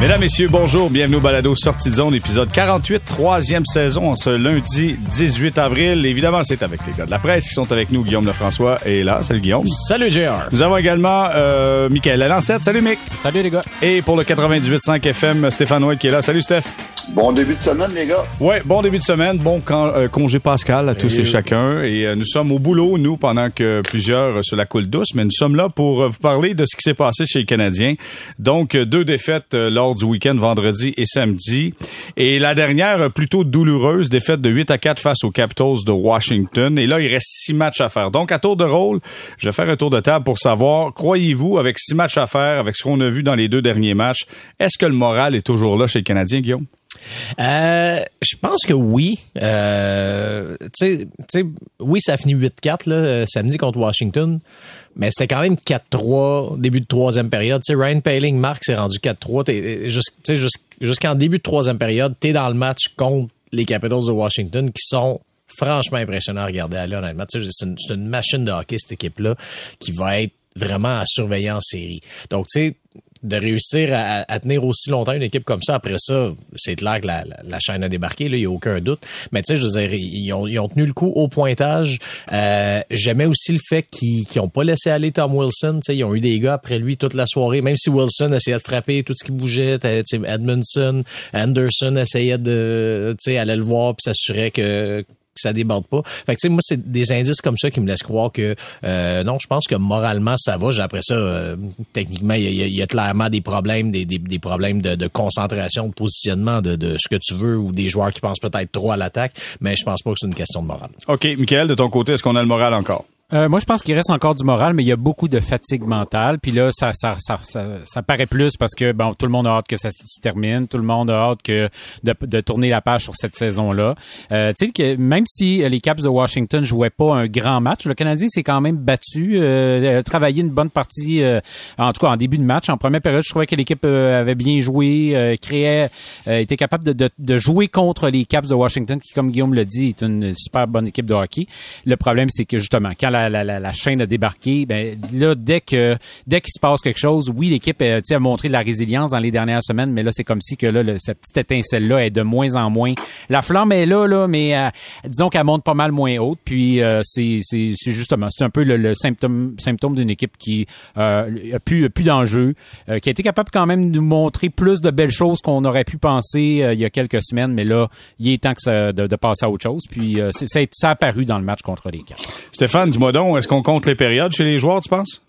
Mesdames, Messieurs, bonjour. Bienvenue au Balado Sortie de zone, épisode 48, troisième saison, en ce lundi 18 avril. Évidemment, c'est avec les gars de la presse qui sont avec nous. Guillaume Lefrançois est là. Salut, Guillaume. Salut, JR. Nous avons également euh, Michael Lalancette. Salut, Mick. Salut, les gars. Et pour le 98.5 FM, Stéphane White qui est là. Salut, Steph. Bon début de semaine, les gars. Ouais, bon début de semaine, bon euh, congé pascal à tous et, chacun. Et euh, nous sommes au boulot, nous, pendant que plusieurs euh, se la coulent douce, mais nous sommes là pour vous parler de ce qui s'est passé chez les Canadiens. Donc, deux défaites lors du week-end, vendredi et samedi. Et la dernière, plutôt douloureuse, défaite de 8 à 4 face aux Capitals de Washington. Et là, il reste six matchs à faire. Donc, à tour de rôle, je vais faire un tour de table pour savoir, croyez-vous, avec six matchs à faire, avec ce qu'on a vu dans les deux derniers matchs, est-ce que le moral est toujours là chez les Canadiens, Guillaume? Euh, je pense que oui. Euh, oui, ça a fini 8-4 là, euh, samedi contre Washington, mais c'était quand même 4-3 début de troisième période. Ryan Paling, Marc s'est rendu 4-3. Jusqu'en début de troisième période, t'es dans le match contre les Capitals de Washington qui sont franchement impressionnants à regarder aller, honnêtement. C'est une, une machine de hockey, cette équipe-là, qui va être vraiment à surveiller en série. Donc, tu sais, de réussir à, tenir aussi longtemps une équipe comme ça. Après ça, c'est clair que la, chaîne a débarqué, il n'y a aucun doute. Mais tu sais, je veux dire, ils ont, tenu le coup au pointage. Euh, J'aimais aussi le fait qu'ils n'ont pas laissé aller Tom Wilson. Tu sais, ils ont eu des gars après lui toute la soirée, même si Wilson essayait de frapper tout ce qui bougeait. Edmondson, Anderson essayait de, tu sais, aller le voir puis s'assurer que ça déborde pas. Fait que, tu sais, moi, c'est des indices comme ça qui me laissent croire que, euh, non, je pense que moralement, ça va. Après ça, euh, techniquement, il y, a, clairement des problèmes, des, des, problèmes de, concentration, de positionnement, de, de, ce que tu veux, ou des joueurs qui pensent peut-être trop à l'attaque, mais je pense pas que c'est une question de morale. OK. Michael, de ton côté, est-ce qu'on a le moral encore? Euh, moi, je pense qu'il reste encore du moral, mais il y a beaucoup de fatigue mentale. Puis là, ça, ça, ça, ça, paraît plus parce que bon, tout le monde a hâte que ça se termine, tout le monde a hâte que de, de tourner la page sur cette saison-là. Euh, tu sais que même si les Caps de Washington jouaient pas un grand match, le Canadien s'est quand même battu, euh, travaillé une bonne partie, euh, en tout cas en début de match. En première période, je trouvais que l'équipe euh, avait bien joué, créait, était capable de, de, de, jouer contre les Caps de Washington, qui, comme Guillaume l'a dit, est une super bonne équipe de hockey. Le problème, c'est que justement, quand la la, chaîne a débarqué, ben là, dès que dès qu'il se passe quelque chose, oui, l'équipe euh, a montré de la résilience dans les dernières semaines, mais là, c'est comme si que là, cette petite étincelle-là est de moins en moins. La flamme est là, là, mais euh, disons qu'elle monte pas mal moins haute. Puis euh, c'est justement, c'est un peu le, symptôme symptôme d'une équipe qui a plus plus d'enjeux, qui a été capable quand même de nous montrer plus de belles choses qu'on aurait pu penser il y a quelques semaines, mais là, il est temps que ça, de, passer à autre chose. Puis ça, a apparu dans le match contre les Caps. Stéphane, dis-moi est-ce qu'on compte les périodes chez les joueurs, tu penses?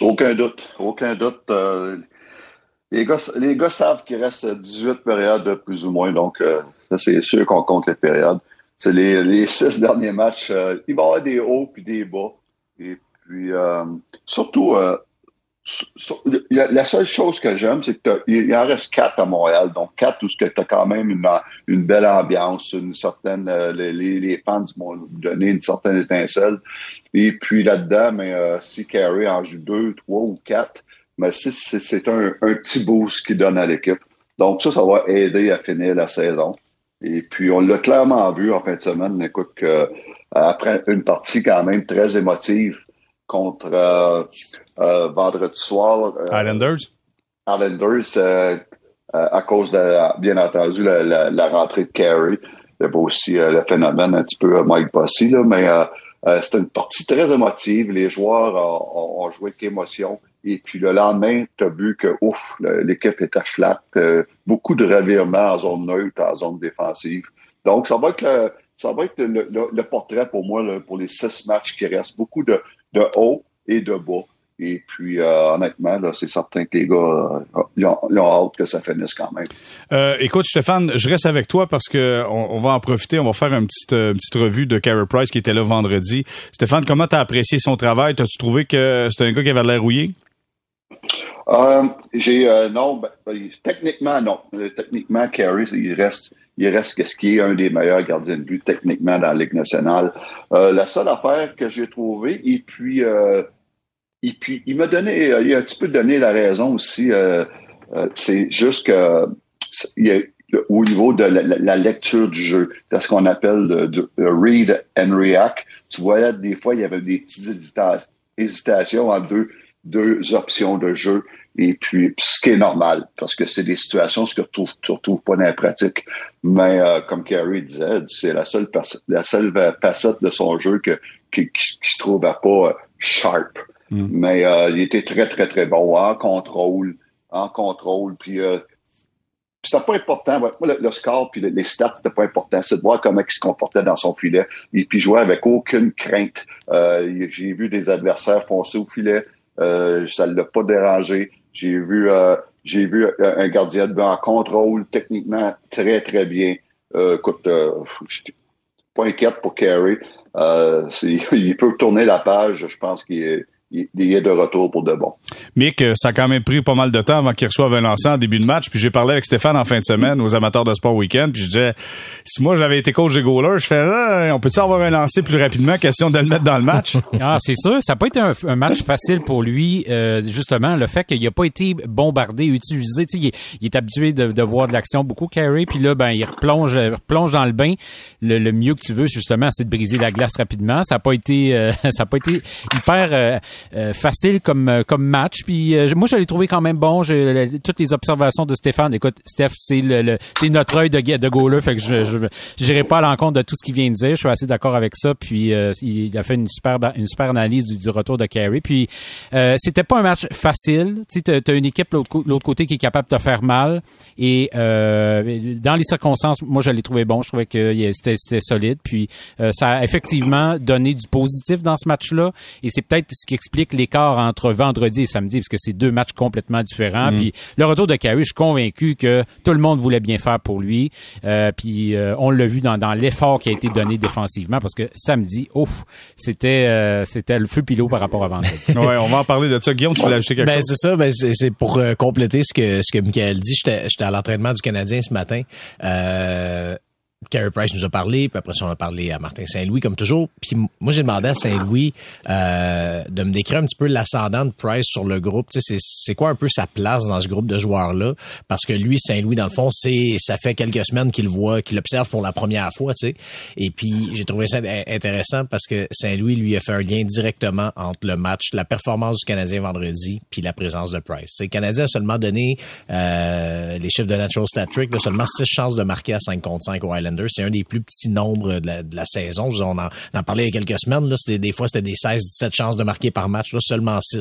Aucun doute. Aucun doute. Euh, les, gars, les savent qu'il reste 18 périodes plus ou moins, donc euh, c'est sûr qu'on compte les périodes. C'est les, six derniers matchs. Euh, il va y avoir des hauts puis des bas. Et puis, surtout, la seule chose que j'aime, c'est qu'il en reste quatre à Montréal. Donc, quatre où tu as quand même une, belle ambiance, une certaine. Euh, les, fans m'ont donné une certaine étincelle. Et puis là-dedans, mais euh, si Carey en joue deux, trois ou quatre, mais c'est un, petit boost qu'il donne à l'équipe. Donc, ça, ça va aider à finir la saison. Et puis, on l'a clairement vu en fin de semaine. Écoute, après une partie quand même très émotive, contre euh, euh, vendredi soir. Euh, Islanders? Islanders, à cause de, bien entendu, la, rentrée de Carey. Il y avait aussi le phénomène un petit peu Mike Bossy, là, mais c'était une partie très émotive. Les joueurs ont, joué avec émotion. Et puis le lendemain, tu as vu que ouf, l'équipe était flat. beaucoup de revirements en zone neutre, en zone défensive. Donc, ça va être le, ça va être le, portrait pour moi pour les six matchs qui restent. Beaucoup de, de haut et de bas. Et puis, euh, honnêtement, c'est certain que les gars, euh, ils, ont, hâte que ça finisse quand même. Euh, écoute, Stéphane, je reste avec toi parce que on, va en profiter. On va faire une petite, petite revue de Carey Price qui était là vendredi. Stéphane, comment t'as apprécié son travail? T'as-tu trouvé que c'était un gars qui avait l'air rouillé? j'ai non, ben, ben, techniquement non. techniquement, Carey, il reste il reste ce qui est un des meilleurs gardiens de but techniquement dans la Ligue nationale. Euh, la seule affaire que j'ai trouvée, et puis, euh, et puis il m'a donné, il a un petit peu donné la raison aussi, euh, c'est juste que au niveau de la, lecture du jeu, c'est ce qu'on appelle le, read and react. Tu voyais des fois, il y avait des petites hésitations entre deux, deux options de jeu. Et puis, ce qui est normal, parce que c'est des situations que tu ne retrouves pas dans la pratique. Mais euh, comme Carey disait, c'est la seule la seule facette de son jeu que, qui, qui, se trouvait pas sharp. Mm. Mais euh, il était très, très, très bon en contrôle, en contrôle. Puis euh, c'était pas important. le, score puis les stats, c'était pas important. C'est de voir comment il se comportait dans son filet. Et puis jouer avec aucune crainte. Euh, j'ai vu des adversaires foncer au filet. Euh, ça ne l'a pas dérangé. J'ai vu euh, j'ai vu un gardien de but en contrôle, techniquement très, très bien. Euh, écoute, euh, je suis pas inquiète pour Carey. Euh, il peut tourner la page. Je pense qu'il est il est de retour pour de bon. Mick, ça a quand même pris pas mal de temps avant qu'il reçoive un lancer en début de match. Puis j'ai parlé avec Stéphane en fin de semaine aux amateurs de sport week-end. Puis je disais, si moi j'avais été coach de goaler, je fais, ah, on peut-tu avoir un lancer plus rapidement, question de le mettre dans le match? ah, c'est sûr. Ça n'a pas été un, match facile pour lui, euh, justement. Le fait qu'il n'a pas été bombardé, utilisé. Il est, il est habitué de, de, voir de l'action beaucoup, Carey. Puis là, ben, il replonge, replonge dans le bain. Le, mieux que tu veux, justement, c'est de briser la glace rapidement. Ça n'a pas été, euh, ça a pas été hyper euh, euh, facile comme euh, comme match. Puis euh, moi, je l'ai trouvé quand même bon. J'ai toutes les observations de Stéphane. Écoute, Steph, c'est le, c'est notre œil de de goaler, fait que je j'irai pas à l'encontre de tout ce qu'il vient de dire. Je suis assez d'accord avec ça. Puis il a fait une super une super analyse du, retour de Carey. Puis c'était pas un match facile. Tu t'as une équipe l'autre l'autre côté qui est capable de te faire mal. Et dans les circonstances, moi, je l'ai trouvé bon. Je trouvais que c'était c'était solide. Puis ça a effectivement donné du positif dans ce match-là. Et c'est peut-être ce qui explique les entre vendredi et samedi parce que c'est deux matchs complètement différents. Mm. Puis le retour de Carey, je suis convaincu que tout le monde voulait bien faire pour lui. Euh, puis euh, on l'a vu dans, dans l'effort qui a été donné défensivement parce que samedi, ouf, c'était euh, c'était le feu pilot par rapport à vendredi. ouais, on va en parler de ça. Guillaume, tu voulais ajouter quelque ben, chose? C'est ça. Ben, c'est pour compléter ce que ce que Michael dit. J'étais à l'entraînement du Canadien ce matin. Euh, Carey Price nous a parlé, puis après on a parlé à Martin Saint-Louis, comme toujours. Puis moi, j'ai demandé à Saint-Louis euh, de me décrire un petit peu l'ascendant de Price sur le groupe. C'est quoi un peu sa place dans ce groupe de joueurs-là? Parce que lui, Saint-Louis, dans le fond, c'est ça fait quelques semaines qu'il voit, qu'il observe pour la première fois, sais. Et puis, j'ai trouvé ça intéressant parce que Saint-Louis lui a fait un lien directement entre le match, la performance du Canadien vendredi, puis la présence de Price. Le Canadien a seulement donné euh, les chiffres de Natural Stat Trick, seulement six chances de marquer à 5 contre 5 au C'est un des plus petits nombres de la, saison. on en, en, parlait il y a quelques semaines. Là, des fois, c'était des 16-17 chances de marquer par match. Là, seulement 6.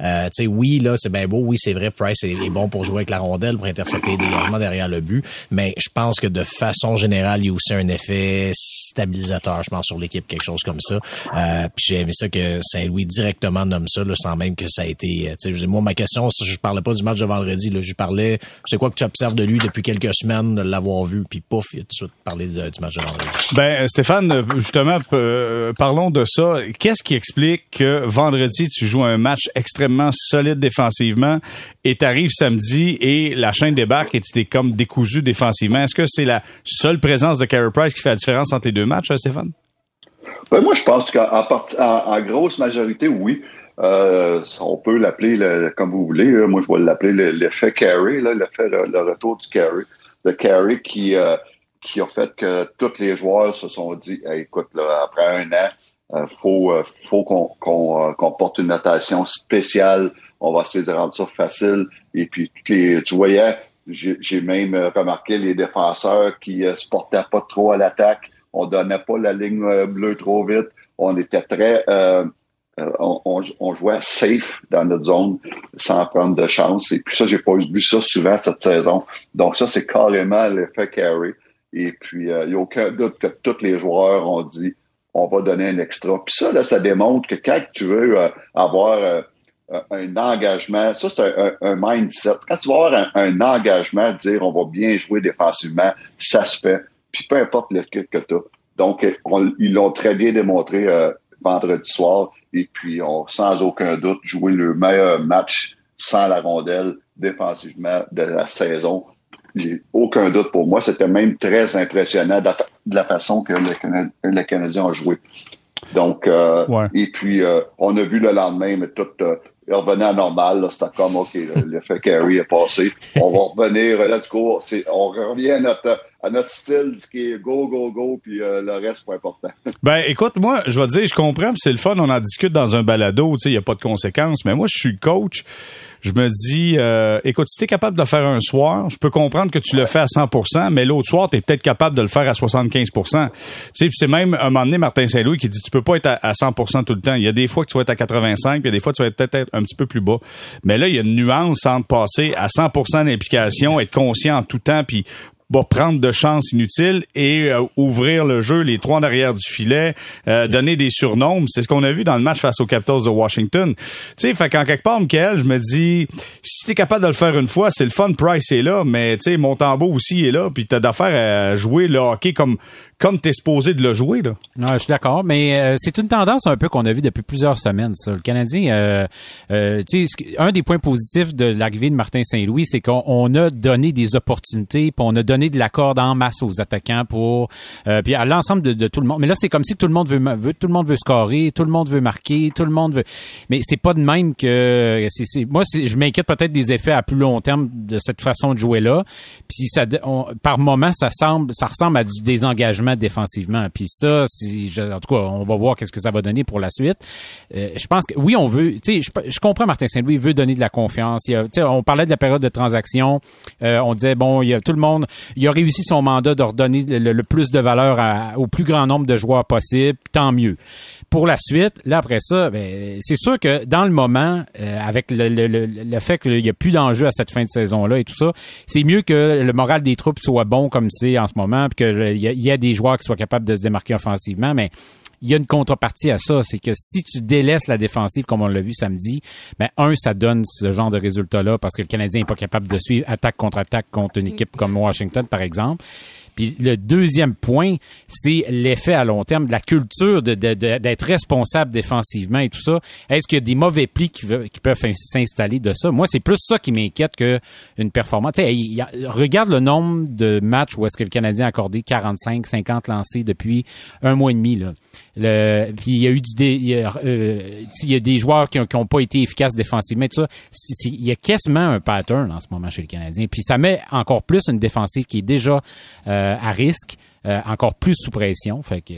Euh, oui, là, c'est bien beau. Oui, c'est vrai, Price est, bon pour jouer avec la rondelle, pour intercepter des derrière le but. Mais je pense que de façon générale, il y a aussi un effet stabilisateur, je pense, sur l'équipe, quelque chose comme ça. Euh, puis j'ai aimé ça que Saint-Louis directement nomme ça, là, sans même que ça a été... Euh, moi, ma question, je parlais pas du match de vendredi. Là, je parlais, c'est quoi que tu observes de lui depuis quelques semaines, de l'avoir vu, puis pouf, il a tout de parler du match de vendredi. Ben, Stéphane, justement, euh, parlons de ça. Qu'est-ce qui explique que vendredi, tu joues un match extrêmement solide défensivement et t'arrives samedi et la chaîne débarque et tu es comme décousu défensivement? Est-ce que c'est la seule présence de Carey Price qui fait la différence entre les deux matchs, Stéphane? Ben moi, je pense qu'en en, grosse majorité, oui. Euh, on peut l'appeler comme vous voulez. Moi, je vais l'appeler l'effet Carey, l'effet le, le, retour du Carey. Le Carey qui, euh, qui a fait que tous les joueurs se sont dit écoute, là, après un an, euh, faut euh, faut qu'on qu'on euh, porte une notation spéciale. On va essayer de rendre ça facile. Et puis les, tu voyais, j'ai même remarqué les défenseurs qui se portaient pas trop à l'attaque. On donnait pas la ligne bleue trop vite. On était très on, on, jouait safe dans notre zone sans prendre de chance. Et puis ça, j'ai pas vu ça souvent cette saison. Donc ça, c'est carrément l'effet carry. Et puis, euh, il n'y a aucun doute que tous les joueurs ont dit on va donner un extra. Puis ça, là, ça démontre que quand tu veux euh, avoir euh, un engagement, ça, c'est un, mindset. Quand tu vas avoir un, engagement, dire on va bien jouer défensivement, ça se fait. Puis peu importe l'équipe que tu as. Donc, ils l'ont très bien démontré vendredi soir. Et puis, on, sans aucun doute, jouer le meilleur match sans la rondelle défensivement de la saison aucun doute pour moi. C'était même très impressionnant de la, façon que le, Canadien a joué. Donc, euh, et puis, euh, on a vu le lendemain, mais tout euh, revenait à normal. C'était comme, OK, l'effet carry est passé. On va revenir, let's go. On revient à notre, à notre style, ce qui est go, go, go, puis euh, le reste, pas important. ben, écoute, moi, je vais te dire, je comprends, c'est le fun, on en discute dans un balado, tu sais, il n'y a pas de conséquences, mais moi, je suis coach je me dis, euh, écoute, si tu es capable de le faire un soir, je peux comprendre que tu le fais à 100% mais l'autre soir, tu es peut-être capable de le faire à 75% Tu sais, c'est même un moment donné Martin Saint-Louis qui dit, tu peux pas être à, 100% tout le temps. Il y a des fois que tu vas être à 85, puis des fois que tu vas être peut-être un petit peu plus bas. Mais là, il y a une nuance entre passer à 100% d'implication, être conscient en tout temps, puis bah, prendre de chances inutiles et euh, ouvrir le jeu, les trois en arrière du filet, euh, donner des surnoms. C'est ce qu'on a vu dans le match face aux Capitals de Washington. Tu sais, fait qu'en quelque part, Michael, je me dis, si t'es capable de le faire une fois, c'est le fun, Price est là, mais tu sais, Montembeau aussi est là, puis t'as d'affaire à jouer le hockey comme comme t'es supposé de le jouer. Là. Non, je suis d'accord, mais euh, c'est une tendance un peu qu'on a vu depuis plusieurs semaines. Ça. Le Canadien, euh, euh, un des points positifs de l'arrivée de Martin Saint-Louis, c'est qu'on a donné des opportunités, puis on a donné de la corde en masse aux attaquants pour, euh, puis à l'ensemble de, tout le monde. Mais là, c'est comme si tout le monde veut, veut, tout le monde veut scorer, tout le monde veut marquer, tout le monde veut. Mais c'est pas de même que, moi, je m'inquiète peut-être des effets à plus long terme de cette façon de jouer là. Puis ça, par moment, ça semble, ça ressemble à du désengagement défensivement. Puis ça, si en tout cas, on va voir qu'est-ce que ça va donner pour la suite. Euh, je pense que oui, on veut. Tu sais, je, comprends Martin Saint-Louis veut donner de la confiance. Il on parlait de la période de transaction. Euh, on disait bon, il y a tout le monde. Il a réussi son mandat de redonner le, plus de valeur au plus grand nombre de joueurs possible. Tant mieux pour la suite, là après ça, ben, c'est sûr que dans le moment, euh, avec le, le, le, fait qu'il n'y a plus d'enjeu à cette fin de saison-là et tout ça, c'est mieux que le moral des troupes soit bon comme c'est en ce moment, puis qu'il y, y, a des joueurs qui soient capables de se démarquer offensivement, mais il y a une contrepartie à ça, c'est que si tu délaisses la défensive comme on l'a vu samedi, ben un, ça donne ce genre de résultat-là parce que le Canadien n'est pas capable de suivre attaque contre attaque contre une équipe comme Washington, par exemple. Puis le deuxième point, c'est l'effet à long terme de la culture de, d'être responsable défensivement et tout ça. Est-ce qu'il y a des mauvais plis qui, peuvent s'installer de ça? Moi, c'est plus ça qui m'inquiète qu'une performance. regarde le nombre de matchs où est-ce que le Canadien a accordé 45, 50 lancés depuis un mois et demi. Là. Le, puis il y a eu du, il, y a, euh, il y a des joueurs qui n'ont pas été efficaces défensivement. Tout ça, il y a quasiment un pattern en ce moment chez le Canadien. Puis ça met encore plus une défensive qui est déjà euh, à risque. Euh, encore plus sous pression. Fait que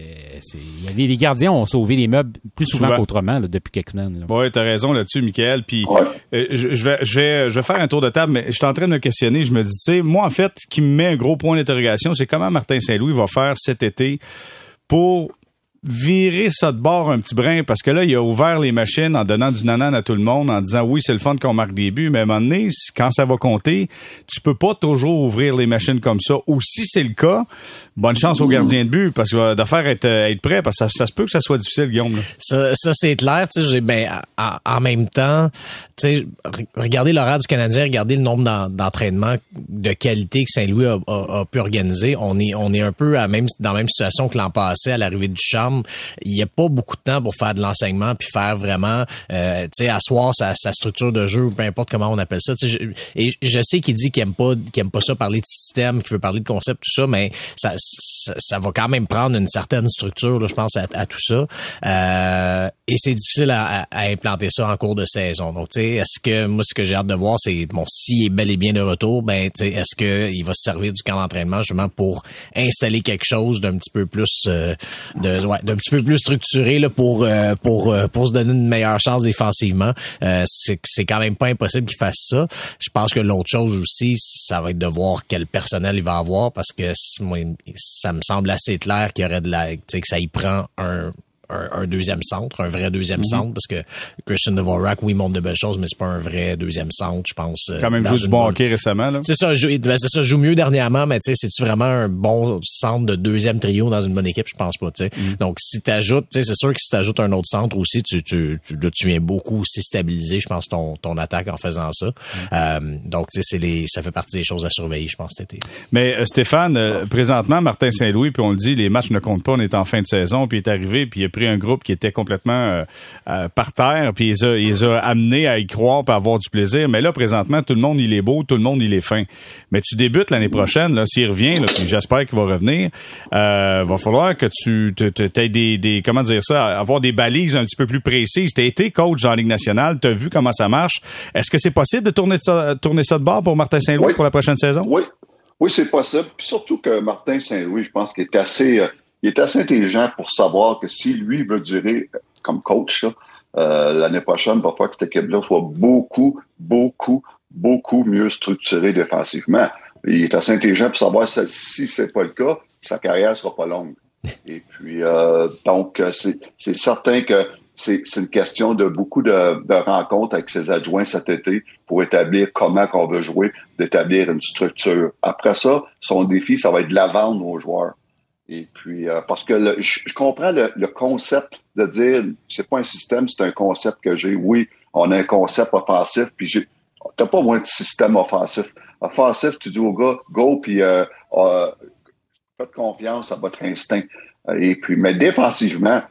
les gardiens ont sauvé les meubles plus souvent, qu'autrement depuis quelques semaines. Oui, tu as raison là-dessus, Michael. Puis je, vais, je, vais, je vais faire un tour de table, mais je suis en train de me questionner. Je me dis, tu sais, moi, en fait, ce qui me met un gros point d'interrogation, c'est comment Martin Saint-Louis va faire cet été pour virer ça de bord un petit brin parce que là, il a ouvert les machines en donnant du nanan à tout le monde, en disant oui, c'est le fun qu'on marque des buts, mais à un moment donné, quand ça va compter, tu peux pas toujours ouvrir les machines comme ça. Ou si c'est le cas, bonne chance au gardien de but parce que d'affaire être, être prêt parce que ça, se peut que ça soit difficile, Guillaume. Ça, ça c'est clair. Tu sais, ben, en, même temps, regardez l'horaire du Canadien, regardez le nombre d'entraînements de qualité que Saint-Louis a, pu organiser. On est, on est un peu à même, dans la même situation que l'an passé à l'arrivée du charme. Il n'y a pas beaucoup de temps pour faire de l'enseignement puis faire vraiment, euh, tu asseoir sa, structure de jeu, peu importe comment on appelle ça. Et je sais qu'il dit qu'il aime pas, qu'il pas ça parler de système, qu'il veut parler de concept, tout ça, mais ça, ça, va quand même prendre une certaine structure, je pense, à, tout ça. Euh, et c'est difficile à, implanter ça en cours de saison. Donc, est-ce que moi, ce que j'ai hâte de voir, c'est bon, s'il est bel et bien de retour, ben, est-ce qu'il va se servir du camp d'entraînement justement pour installer quelque chose d'un petit peu plus euh, de, ouais, d'un petit peu plus structuré là, pour euh, pour pour se donner une meilleure chance défensivement? c'est c'est quand même pas impossible qu'il fasse ça. Je pense que l'autre chose aussi, ça va être de voir quel personnel il va avoir parce que moi, ça me semble assez clair qu'il y aurait de la, que ça y prend un, un, deuxième centre, un vrai deuxième mhm. centre, parce que Christian Dvorak, oui, montre de belles choses, mais c'est pas un vrai deuxième centre, je pense. Euh, Quand même joué du bon hockey récemment, là. C'est ça, ben, c'est ça, joue mieux dernièrement, mais tu sais, c'est-tu vraiment un bon centre de deuxième trio dans une bonne équipe? Je pense pas, tu sais. Mhm. Donc, si t'ajoutes, tu sais, c'est sûr que si t'ajoutes un autre centre aussi, tu, tu, tu, tu viens beaucoup aussi stabiliser, je pense, ton, ton attaque en faisant ça. Mhm. Euh, donc, tu sais, c'est les, ça fait partie des choses à surveiller, je pense, cet été. Mais, euh, Stéphane, présentement, Martin Saint-Louis, puis on le dit, les matchs ne comptent pas, on est en fin de saison, puis il est arrivé, puis il a pris un groupe qui était complètement euh, euh, par terre, puis il les a, amenés à y croire, à avoir du plaisir. Mais là, présentement, tout le monde, il est beau, tout le monde, il est fin. Mais tu débutes l'année prochaine, là, s'il revient, là, puis j'espère qu'il va revenir, euh, va falloir que tu aies des, des, comment dire ça, avoir des balises un petit peu plus précises. T'as été coach en Ligue nationale, t'as vu comment ça marche. Est-ce que c'est possible de tourner ça, tourner ça de bord pour Martin Saint-Louis pour la prochaine saison? Oui. Oui, c'est possible. Puis surtout que Martin Saint-Louis, je pense qu'il est assez, euh, il est assez intelligent pour savoir que si lui veut durer comme coach euh, l'année prochaine, il va falloir que cette équipe-là soit beaucoup, beaucoup, beaucoup mieux structurée défensivement. Il est assez intelligent pour savoir si, si c'est pas le cas, sa carrière sera pas longue. Et puis, euh, donc, c'est certain que c'est une question de beaucoup de, rencontres avec ses adjoints cet été pour établir comment qu'on veut jouer, d'établir une structure. Après ça, son défi, ça va être de la vendre aux joueurs. Et puis, euh, parce que je, comprends le, concept de dire, c'est pas un système, c'est un concept que j'ai. Oui, on a un concept offensif, puis j'ai, t'as pas moins de système offensif. Offensif, tu dis au gars, go, puis euh, euh, faites confiance à votre instinct. Et puis, mais défensivement,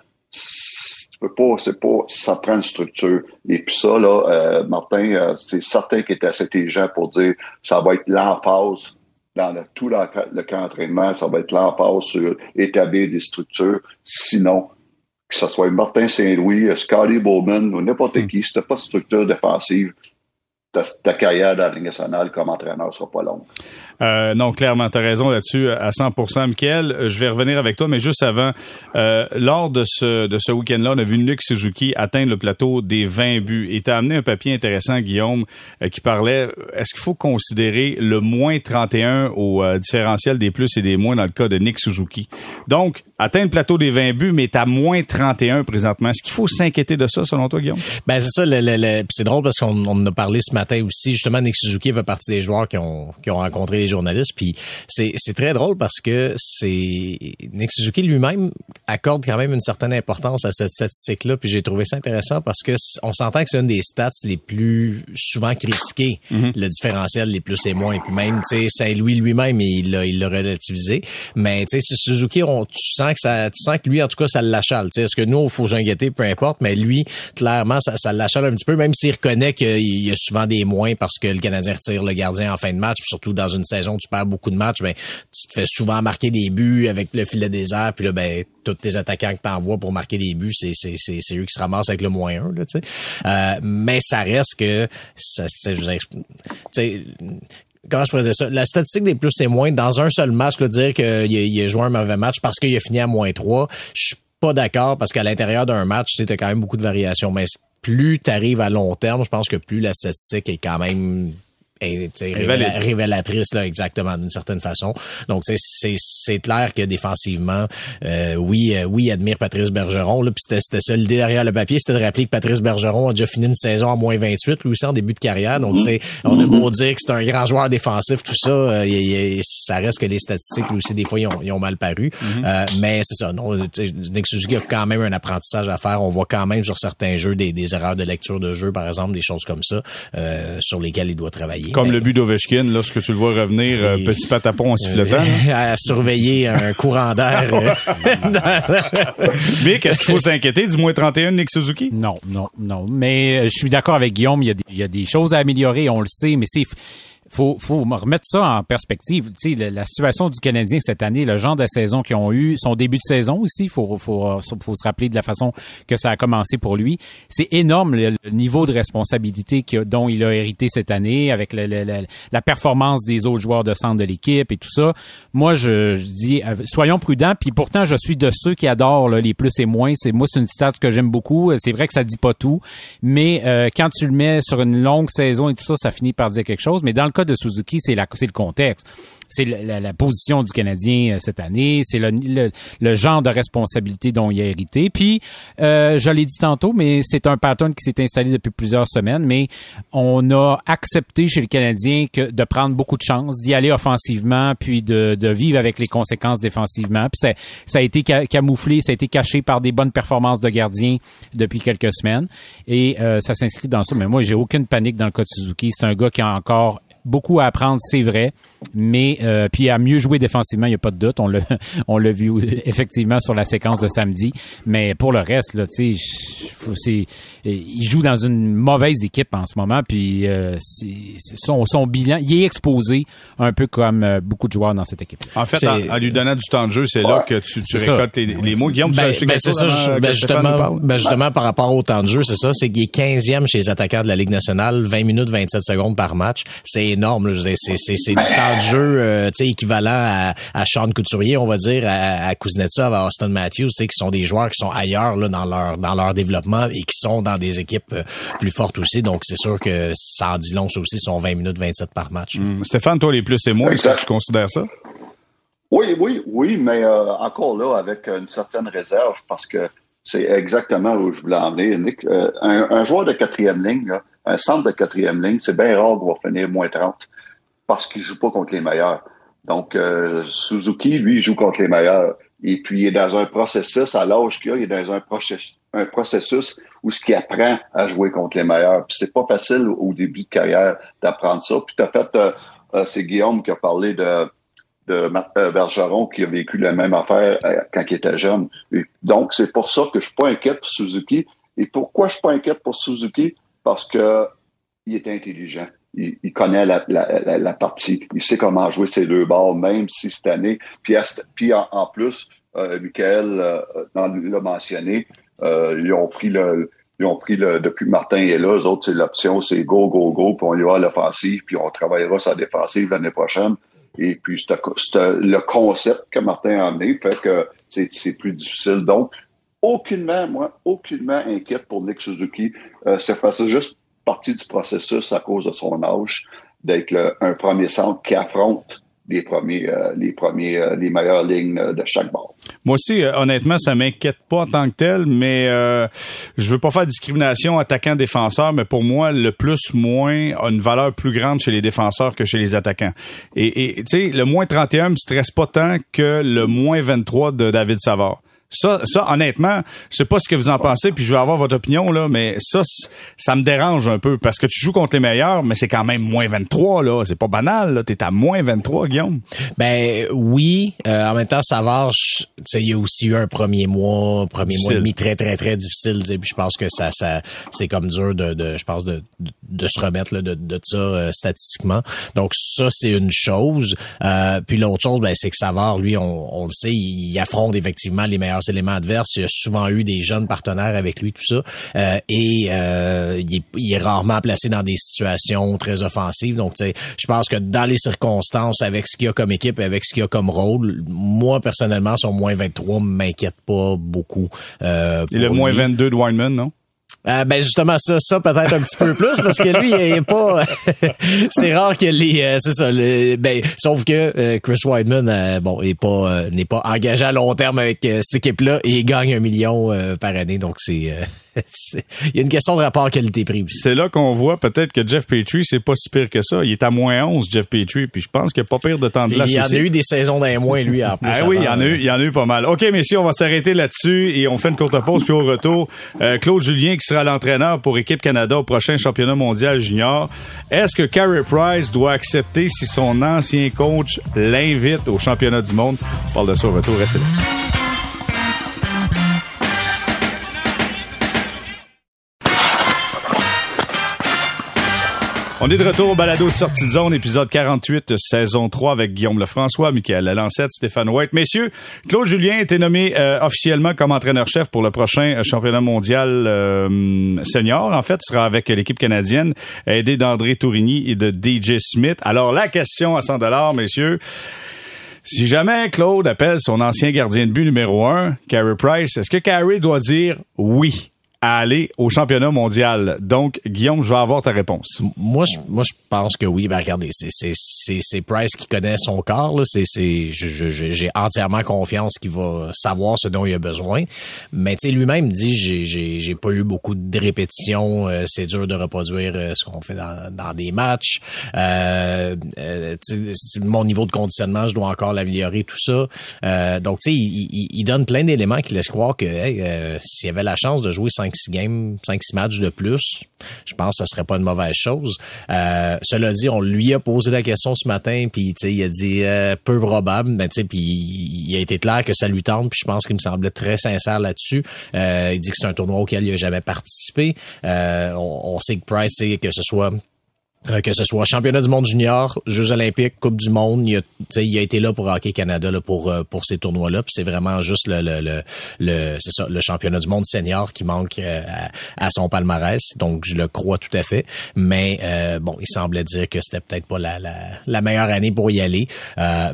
pas, c'est pas, ça prend une structure. Et puis ça, là, euh, Martin, euh, c'est certain qu'il était assez intelligent pour dire, ça va être l'emphase dans le, tout le, le camp d'entraînement, ça va être l'emphase sur établir des structures. Sinon, que ce soit Martin Saint-Louis, Scotty Bowman ou n'importe hmm. qui, si t'as pas de structure défensive, ta, carrière dans la Ligue nationale comme entraîneur sera pas longue. Euh, non, clairement, tu as raison là-dessus à 100% Michael, je vais revenir avec toi, mais juste avant, euh, lors de ce, de ce week-end-là, on a vu Nick Suzuki atteindre le plateau des 20 buts. Et tu as amené un papier intéressant, Guillaume, euh, qui parlait, est-ce qu'il faut considérer le moins 31 au euh, différentiel des plus et des moins dans le cas de Nick Suzuki? Donc, atteindre le plateau des 20 buts, mais tu à moins 31 présentement. Est-ce qu'il faut s'inquiéter de ça, selon toi, Guillaume? Ben, c'est ça. Le, c'est drôle parce qu'on en a parlé ce matin aussi. Justement, Nick Suzuki fait partie des joueurs qui ont, qui ont rencontré journalistes. Puis c'est, c'est très drôle parce que c'est Nick Suzuki lui-même accorde quand même une certaine importance à cette statistique-là. Puis j'ai trouvé ça intéressant parce que on s'entend que c'est une des stats les plus souvent critiquées, mm-hmm. le différentiel les plus et moins. Et puis même, tu sais, Saint-Louis lui-même, il l'a, il l'a relativisé. Mais tu sais, Suzuki, on, tu sens que ça, tu sens que lui, en tout cas, ça l'achale. Tu sais, est-ce que nous, faut s'inquiéter, peu importe. Mais lui, clairement, ça, ça l'achale un petit peu, même s'il reconnaît qu'il y a souvent des moins parce que le Canadien retire le gardien en fin de match, surtout dans une saison tu perds beaucoup de matchs, ben, tu te fais souvent marquer des buts avec le filet désert, puis là, ben, tous tes attaquants que t'envoies pour marquer des buts, c'est, c'est, c'est, eux qui se ramassent avec le moins un, là, tu sais. Euh, mais ça reste que, ça, je comment je ça? La statistique des plus et moins, dans un seul match, là, dire qu'il a, il a joué un mauvais match parce qu'il a fini à moins 3, je suis pas d'accord parce qu'à l'intérieur d'un match, tu sais, quand même beaucoup de variations. Mais plus tu arrives à long terme, je pense que plus la statistique est quand même révélatrice là exactement d'une certaine façon. Donc c'est c'est clair que défensivement euh, oui euh, oui admire Patrice Bergeron là puis c'était ça l'idée derrière le papier c'était de rappeler que Patrice Bergeron a déjà fini une saison à moins 28 lui aussi en début de carrière. Donc tu sais on a beau dire que c'est un grand joueur défensif tout ça euh, ça reste que les statistiques lui aussi des fois ils ont, ils ont mal paru. Mm-hmm. euh, mais c'est ça non Nick Suzuki a quand même un apprentissage à faire. On voit quand même sur certains jeux des, des erreurs de lecture de jeu par exemple des choses comme ça sur lesquelles il doit travailler comme le but d'Ovechkin, lorsque tu le vois revenir, euh, petit patapon en sifflotant. à surveiller un courant d'air. Mais qu'est-ce qu'il faut s'inquiéter du moins 31 de Nick Suzuki? Non, non, non. Mais euh, je suis d'accord avec Guillaume, il y, a des, il y a des choses à améliorer, on le sait, mais c'est faut, faut remettre ça en perspective. Tu sais, la, situation du Canadien cette année, le genre de saison qu'ils ont eu, son début de saison aussi, faut, faut, faut se rappeler de la façon que ça a commencé pour lui. C'est énorme le, niveau de responsabilité dont il a hérité cette année avec la performance des autres joueurs de centre de l'équipe et tout ça. Moi, je, dis, euh, soyons prudents. Puis pourtant, je suis de ceux qui adorent les plus et moins. C'est moi, c'est une stat que j'aime beaucoup. C'est vrai que ça dit pas tout, mais euh, quand tu le mets sur une longue saison et tout ça, ça finit par dire quelque chose. Mais dans de Suzuki, c'est le contexte c'est la, position du Canadien euh, cette année, c'est le, le, genre de responsabilité dont il a hérité. Puis, euh, je l'ai dit tantôt, mais c'est un pattern qui s'est installé depuis plusieurs semaines, mais on a accepté chez le Canadien de prendre beaucoup de chance, d'y aller offensivement, puis de, de, vivre avec les conséquences défensivement. Puis ça, a été camouflé, ça a été caché par des bonnes performances de gardien depuis quelques semaines, et euh, ça s'inscrit dans ça. Mais moi, j'ai aucune panique dans le cas de Suzuki. C'est un gars qui a encore beaucoup à apprendre, c'est vrai, mais euh, puis à mieux jouer défensivement, il n'y a pas de doute. On l'a, on l'a vu effectivement sur la séquence de samedi, mais pour le reste, là, tu sais, il joue dans une mauvaise équipe en ce moment, puis euh, son, son bilan, il est exposé un peu comme euh, beaucoup de joueurs dans cette équipe. En fait, en, lui donnant du temps de jeu, c'est là que tu, tu récoltes les, mots. Guillaume, ben, ben c'est ça, ben, justement, ben, justement par rapport au temps de jeu, c'est ça, c'est qu'il est 15e chez les attaquants de la Ligue nationale, 20 minutes, 27 secondes par match. C'est énorme. C'est, c'est, du temps de jeu euh, équivalent à, à Sean Couturier, on va dire, à, à Kuznetsov, à Austin Matthews, qui sont des joueurs qui sont ailleurs là, dans leur dans leur développement et qui sont dans des équipes euh, plus fortes aussi. Donc, c'est sûr que ça en dit long, ça aussi, sont 20 minutes 27 par match. Mmh. Stéphane, toi, les plus et moins, est-ce que tu considères ça? Oui, oui, oui, mais euh, encore là, avec une certaine réserve, parce que c'est exactement où je voulais en venir, Nick. Euh, un, joueur de quatrième ligne, un centre de quatrième ligne, c'est bien rare qu'il va finir moins 30 parce qu'il joue pas contre les meilleurs. Donc, euh, Suzuki, lui, joue contre les meilleurs. Et puis, il est dans un processus, à l'âge qu'il a, il est dans un, processus, un processus où ce qu'il apprend à jouer contre les meilleurs. Puis, c'est pas facile au début de carrière d'apprendre ça. Puis, tu as fait, c'est Guillaume qui a parlé de de euh, Bergeron qui a vécu la même affaire euh, quand il était jeune. donc, c'est pour ça que je suis pas inquiète pour Suzuki. Et pourquoi je suis pas inquiète pour Suzuki? Parce que il est intelligent. Il, connaît la, partie. Il sait comment jouer ses deux balles, même si cette année. Puis, en, plus, euh, Michael euh, l'a mentionné, ils ont pris le. Ils ont pris le, depuis que Martin est là, eux autres, c'est l'option, c'est go, go, go, puis on y va à l'offensive, puis on travaillera sa défensive l'année prochaine. Et puis, c'est le concept que Martin a amené fait que c'est plus difficile. Donc, aucunement, moi, aucunement inquiète pour Nick Suzuki. Euh, c'est juste partie du processus à cause de son âge d'être un premier centre qui affronte les premiers, euh, les premiers, euh, les meilleures lignes de chaque bord. Moi aussi, euh, honnêtement, ça m'inquiète pas en tant que tel, mais euh, je veux pas faire de discrimination attaquant-défenseur, mais pour moi, le plus-moins a une valeur plus grande chez les défenseurs que chez les attaquants. Et tu sais, le moins 31 me stresse pas tant que le moins 23 de David Savard. Ça, ça, honnêtement, je sais pas ce que vous en pensez, puis je veux avoir votre opinion, là, mais ça, ça me dérange un peu, parce que tu joues contre les meilleurs, mais c'est quand même moins 23, là. C'est pas banal, là. T'es à moins 23, Guillaume. Ben, oui. Euh, en même temps, sais, il y a aussi eu un premier mois, premier mois et demi très, très, très difficile, puis je pense que ça, ça, c'est comme dur de, de je pense, de, de, se remettre, là, de, de ça, euh, statistiquement. Donc, ça, c'est une chose. Euh, puis l'autre chose, ben, c'est que Savard, lui, on, on le sait, il affronte effectivement les meilleurs éléments adverses. Il a souvent eu des jeunes partenaires avec lui, tout ça. Euh, et euh, il, est, rarement placé dans des situations très offensives. Donc, tu sais, je pense que dans les circonstances, avec ce qu'il a comme équipe, avec ce qu'il a comme rôle, moi, personnellement, son moins 23 m'inquiète pas beaucoup. Euh, et le moins 22 de Weinman, non? Euh, ben justement ça, ça peut-être un petit peu plus parce que lui il est pas. c'est rare que les, euh, c'est ça. ben sauf que euh, Chris Weidman, bon, est pas n'est pas engagé à long terme avec cette équipe-là et il gagne un million par année, donc c'est il y a une question de rapport qualité-prix. C'est là qu'on voit peut-être que Jeff Petrie, c'est pas si pire que ça. Il est à moins 11, Jeff Petrie, puis je pense qu'il n'y a pas pire de temps de Il y en a eu des saisons d'un mois, lui, en plus. Ah oui, il y en a eu, il y en a eu pas mal. OK, messieurs, on va s'arrêter là-dessus et on fait une courte pause, puis au retour, euh, Claude Julien qui sera l'entraîneur pour Équipe Canada au prochain championnat mondial junior. Est-ce que Carey Price doit accepter si son ancien coach l'invite au championnat du monde? On parle de ça au retour, restez là. On est de retour au balado Sortie de zone, épisode 48, saison 3 avec Guillaume Lefrançois, Michael Lalancette, Stéphane White. Messieurs, Claude Julien a été nommé euh, officiellement comme entraîneur-chef pour le prochain euh, championnat mondial euh, senior. En fait, il sera avec l'équipe canadienne, aidé d'André Tourigny et de DJ Smith. Alors, la question à 100 dollars, messieurs. Si jamais Claude appelle son ancien gardien de but numéro un, Carey Price, est-ce que Carey doit dire oui? À aller au championnat mondial. Donc, Guillaume, je vais avoir ta réponse. Moi, je, moi, je pense que oui. Ben, regardez, c'est, Price qui connaît son corps. J'ai entièrement confiance qu'il va savoir ce dont il a besoin. Mais tu sais, lui-même dit, j'ai, pas eu beaucoup de répétitions. Euh, c'est dur de reproduire euh, ce qu'on fait dans, dans des matchs. Euh, euh mon niveau de conditionnement, je dois encore l'améliorer, tout ça. donc, tu sais, il, il, donne plein d'éléments qui laissent croire que s'il y avait la chance de jouer 5 5-6 games, 5-6 matchs de plus, je pense que ça serait pas une mauvaise chose. Euh, cela dit, on lui a posé la question ce matin, puis il a dit euh, peu probable, mais puis il a été clair que ça lui tente, puis je pense qu'il me semblait très sincère là-dessus. Euh, il dit que c'est un tournoi auquel il a jamais participé. on, sait que Price, que ce soit Euh, que ce soit championnat du monde junior, Jeux olympiques, Coupe du monde, il a, il a été là pour Hockey Canada là, pour euh, pour ces tournois-là. C'est vraiment juste le le, le, le c'est ça, le championnat du monde senior qui manque euh, à, son palmarès. Donc je le crois tout à fait. Mais bon, il semblait dire que c'était peut-être pas la, la, la, meilleure année pour y aller.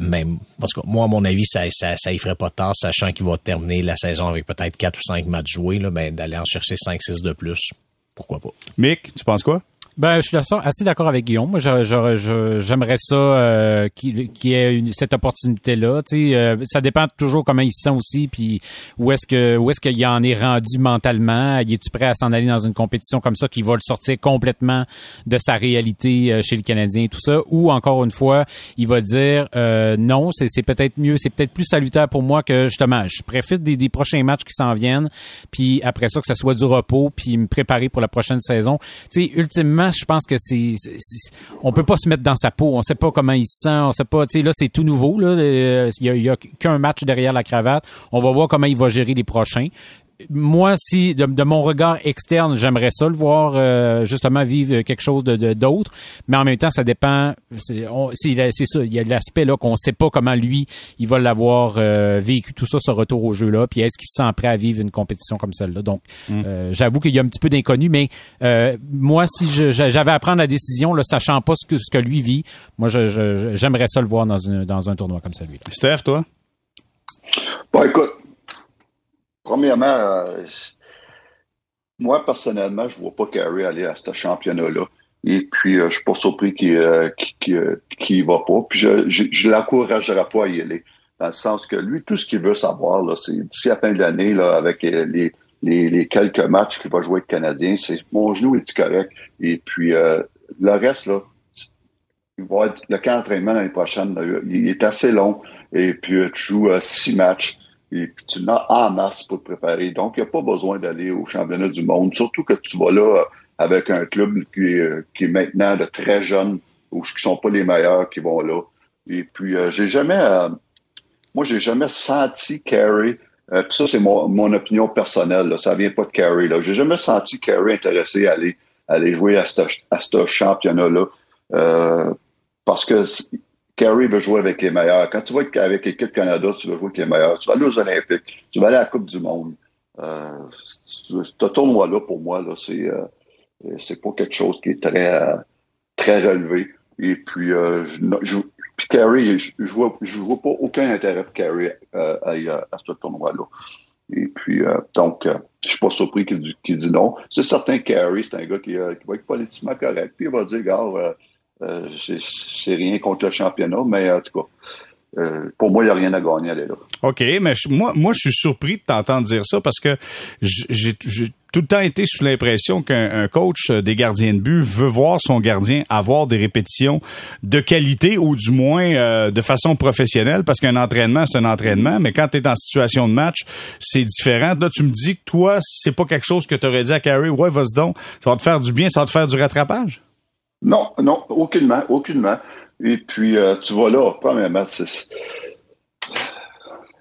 mais parce que moi, à mon avis, ça ça, ça y ferait pas tard, sachant qu'il va terminer la saison avec peut-être quatre ou cinq matchs joués, là, ben, d'aller en chercher 5-6 de plus. Pourquoi pas? Mick, tu penses quoi? Ben, je suis assez d'accord avec Guillaume. Moi, j'aimerais ça euh, qu'il y ait une, cette opportunité-là. Euh, ça dépend toujours comment il se sent aussi, puis où est-ce que où est-ce qu'il en est rendu mentalement. Il est-tu prêt à s'en aller dans une compétition comme ça qui va le sortir complètement de sa réalité euh, chez le Canadien et tout ça, ou encore une fois, il va dire euh, non, c'est peut-être mieux, c'est peut-être plus salutaire pour moi que justement, je préfère des, des prochains matchs qui s'en viennent, puis après ça que ça soit du repos, puis me préparer pour la prochaine saison. Sais, ultimement je pense que c'est, on peut pas se mettre dans sa peau. On sait pas comment il se sent. On sait pas. Tu sais, là, c'est tout nouveau. Euh, il y a qu'un match derrière la cravate. On va voir comment il va gérer les prochains moi, si de, mon regard externe, j'aimerais ça le voir euh, justement vivre quelque chose de d'autre, mais en même temps, ça dépend. C'est ça, il y a l'aspect là qu'on ne sait pas comment lui il va l'avoir euh, vécu tout ça, ce retour au jeu là, puis est-ce qu'il se sent prêt à vivre une compétition comme celle-là. Donc, mm. euh, j'avoue qu'il y a un petit peu d'inconnu, mais moi, si j'avais à prendre la décision, là, sachant pas ce que ce que lui vit, moi, j'aimerais ça le voir dans une dans un tournoi comme celui-là. Steph, toi? Bon, écoute, Premièrement, euh, moi, personnellement, je ne vois pas Carey aller à ce championnat-là. Et puis, euh, je suis pas surpris qu'il ne euh, va pas. Puis, je ne l'encouragerai pas à y aller. Dans le sens que lui, tout ce qu'il veut savoir, c'est d'ici la fin de l'année, avec les, les, quelques matchs qu'il va jouer avec le Canadien, c'est mon genou est correct. Et puis, le reste, là, il va être, le camp d'entraînement l'année prochaine, il est assez long. Et puis, tu joues six matchs et puis tu l'as en masse pour te préparer. Donc, il n'y a pas besoin d'aller au championnat du monde, surtout que tu vas là euh, avec un club qui est, euh, qui est maintenant de très jeunes ou qui sont pas les meilleurs qui vont là. Et puis, euh, j'ai jamais, moi, j'ai jamais senti Carey, puis ça, c'est mon, mon, opinion personnelle, là, ça vient pas de Carey, là. J'ai jamais senti Carey intéressé à aller, aller jouer à ce, à ce championnat-là. parce que Carey veut jouer avec les meilleurs. Quand tu vas avec l'équipe Canada, tu veux jouer avec les meilleurs. Tu vas aller aux Olympiques, tu vas aller à la Coupe du Monde. Euh, ce tournoi-là, pour moi, là, c'est euh, c'est pas quelque chose qui est très euh, très relevé. Et puis, euh, je, je, vois, je vois pas aucun intérêt pour Carey euh, à, à, ce tournoi-là. Et puis, donc, je suis pas surpris qu'il dit non. C'est certain que Carey, c'est un gars qui, qui, va être politiquement correct. Puis il va dire, gars, euh, c'est rien contre le championnat, mais en tout cas, euh, pour moi, il n'y a rien à gagner à aller là. OK, mais moi, moi, je suis surpris de t'entendre dire ça parce que j'ai tout le temps été sous l'impression qu'un coach des gardiens de but veut voir son gardien avoir des répétitions de qualité ou du moins euh, de façon professionnelle parce qu'un entraînement, c'est un entraînement, mais quand tu es en situation de match, c'est différent. Là, tu me dis que toi, c'est pas quelque chose que tu aurais dit à Carey, ouais, vas-y donc, ça va te faire du bien, ça va te faire du rattrapage? Non, non, aucunement, aucunement. Et puis, euh, tu vas là, premièrement, tu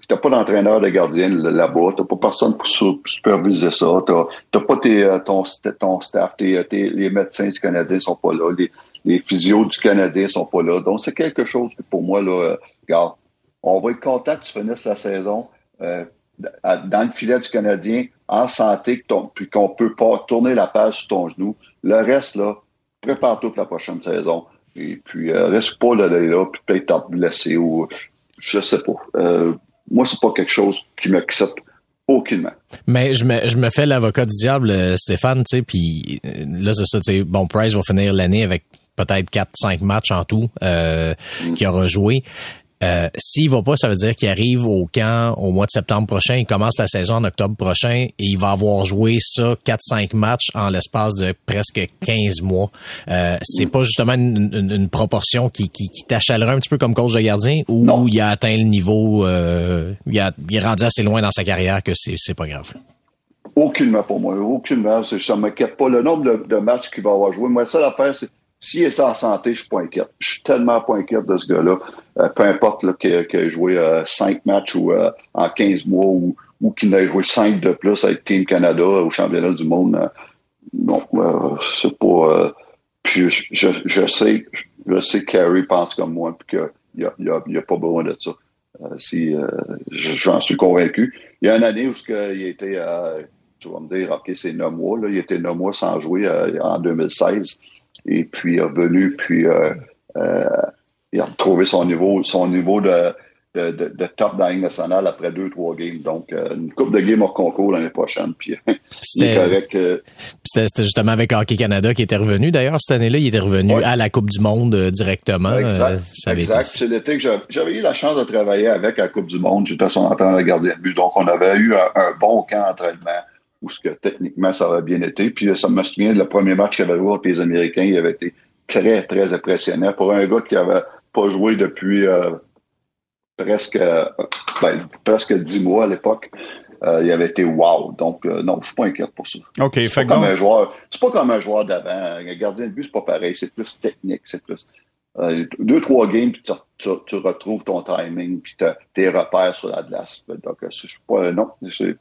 n'as pas d'entraîneur de gardien là-bas, tu n'as pas personne pour superviser ça, tu n'as pas euh, ton, staff, les médecins du Canadien sont pas là, les, physios du Canadien sont pas là. Donc, c'est quelque chose que pour moi, là, euh, regarde, on va être content que tu finisses la saison dans le filet du Canadien, en santé, puis qu'on peut pas tourner la page sur ton genou. Le reste, là, prépare toute la prochaine saison. Et puis, euh, reste pas là, là, puis peut-être blessé ou je sais pas. Euh, moi, c'est pas quelque chose qui m'accepte aucunement. Mais je me, je me fais l'avocat du diable, euh, Stéphane, tu sais, puis euh, là, c'est ça, tu sais, bon, Price va finir l'année avec peut-être 4-5 matchs en tout euh, mm. qu'il aura joué. Euh, S'il va pas, ça veut dire qu'il arrive au camp au mois de septembre prochain, il commence la saison en octobre prochain et il va avoir joué ça 4-5 matchs en l'espace de presque 15 mois. Euh, c'est pas justement une, proportion qui, qui, qui un petit peu comme coach de gardien ou il a atteint le niveau, euh, il, a, il est rendu assez loin dans sa carrière que c'est pas grave. Aucunement pour moi, aucunement. Ça ne m'inquiète pas. Le nombre de, de matchs qu'il va avoir joué, moi, ça l'affaire, c'est s'il est en santé, je suis pas inquiète. Je suis tellement pas inquiète de ce gars-là. Euh, peu importe qu'il ait joué euh, cinq matchs ou euh, en 15 mois ou, qu'il ait joué cinq de plus avec Team Canada au championnat du monde. non, c'est pas. puis je, sais, je sais que Carey pense comme moi, puis qu'il n'y a, pas besoin de ça. Si j'en suis convaincu. Il y a une année où ce il était, tu vas me dire, ok, c'est neuf mois, là, il était neuf mois sans jouer en 2016, et puis il est revenu, puis il a retrouvé son niveau, son niveau de de, de, top dans la nationale après deux, trois games. Donc, euh, une coupe de games hors concours l'année prochaine. Puis, c'était correct. C'était justement avec Hockey Canada qui était revenu. D'ailleurs, cette année-là, il était revenu à la Coupe du Monde euh, directement. Exact. Euh, exact. C'est l'été que j'avais eu la chance de travailler avec à la Coupe du Monde. J'étais son entraîneur de gardien de but. Donc, on avait eu un, bon camp d'entraînement où ce que techniquement, ça avait bien été. Puis, ça me souvient, le premier match qu'il avait joué avec les Américains, il avait été très, très impressionnant. Pour un gars qui avait pas joué depuis presque, ben, presque dix mois à l'époque. Euh, il avait été wow. Donc, euh, non, je suis pas inquiet pour ça. OK. C'est pas, comme un joueur, c'est pas comme un joueur d'avant. Un gardien de but, c'est pas pareil. C'est plus technique. C'est plus. Euh, deux, trois games, puis tu, tu, retrouves ton timing, puis tes repères sur la glace. Donc, je suis pas, non,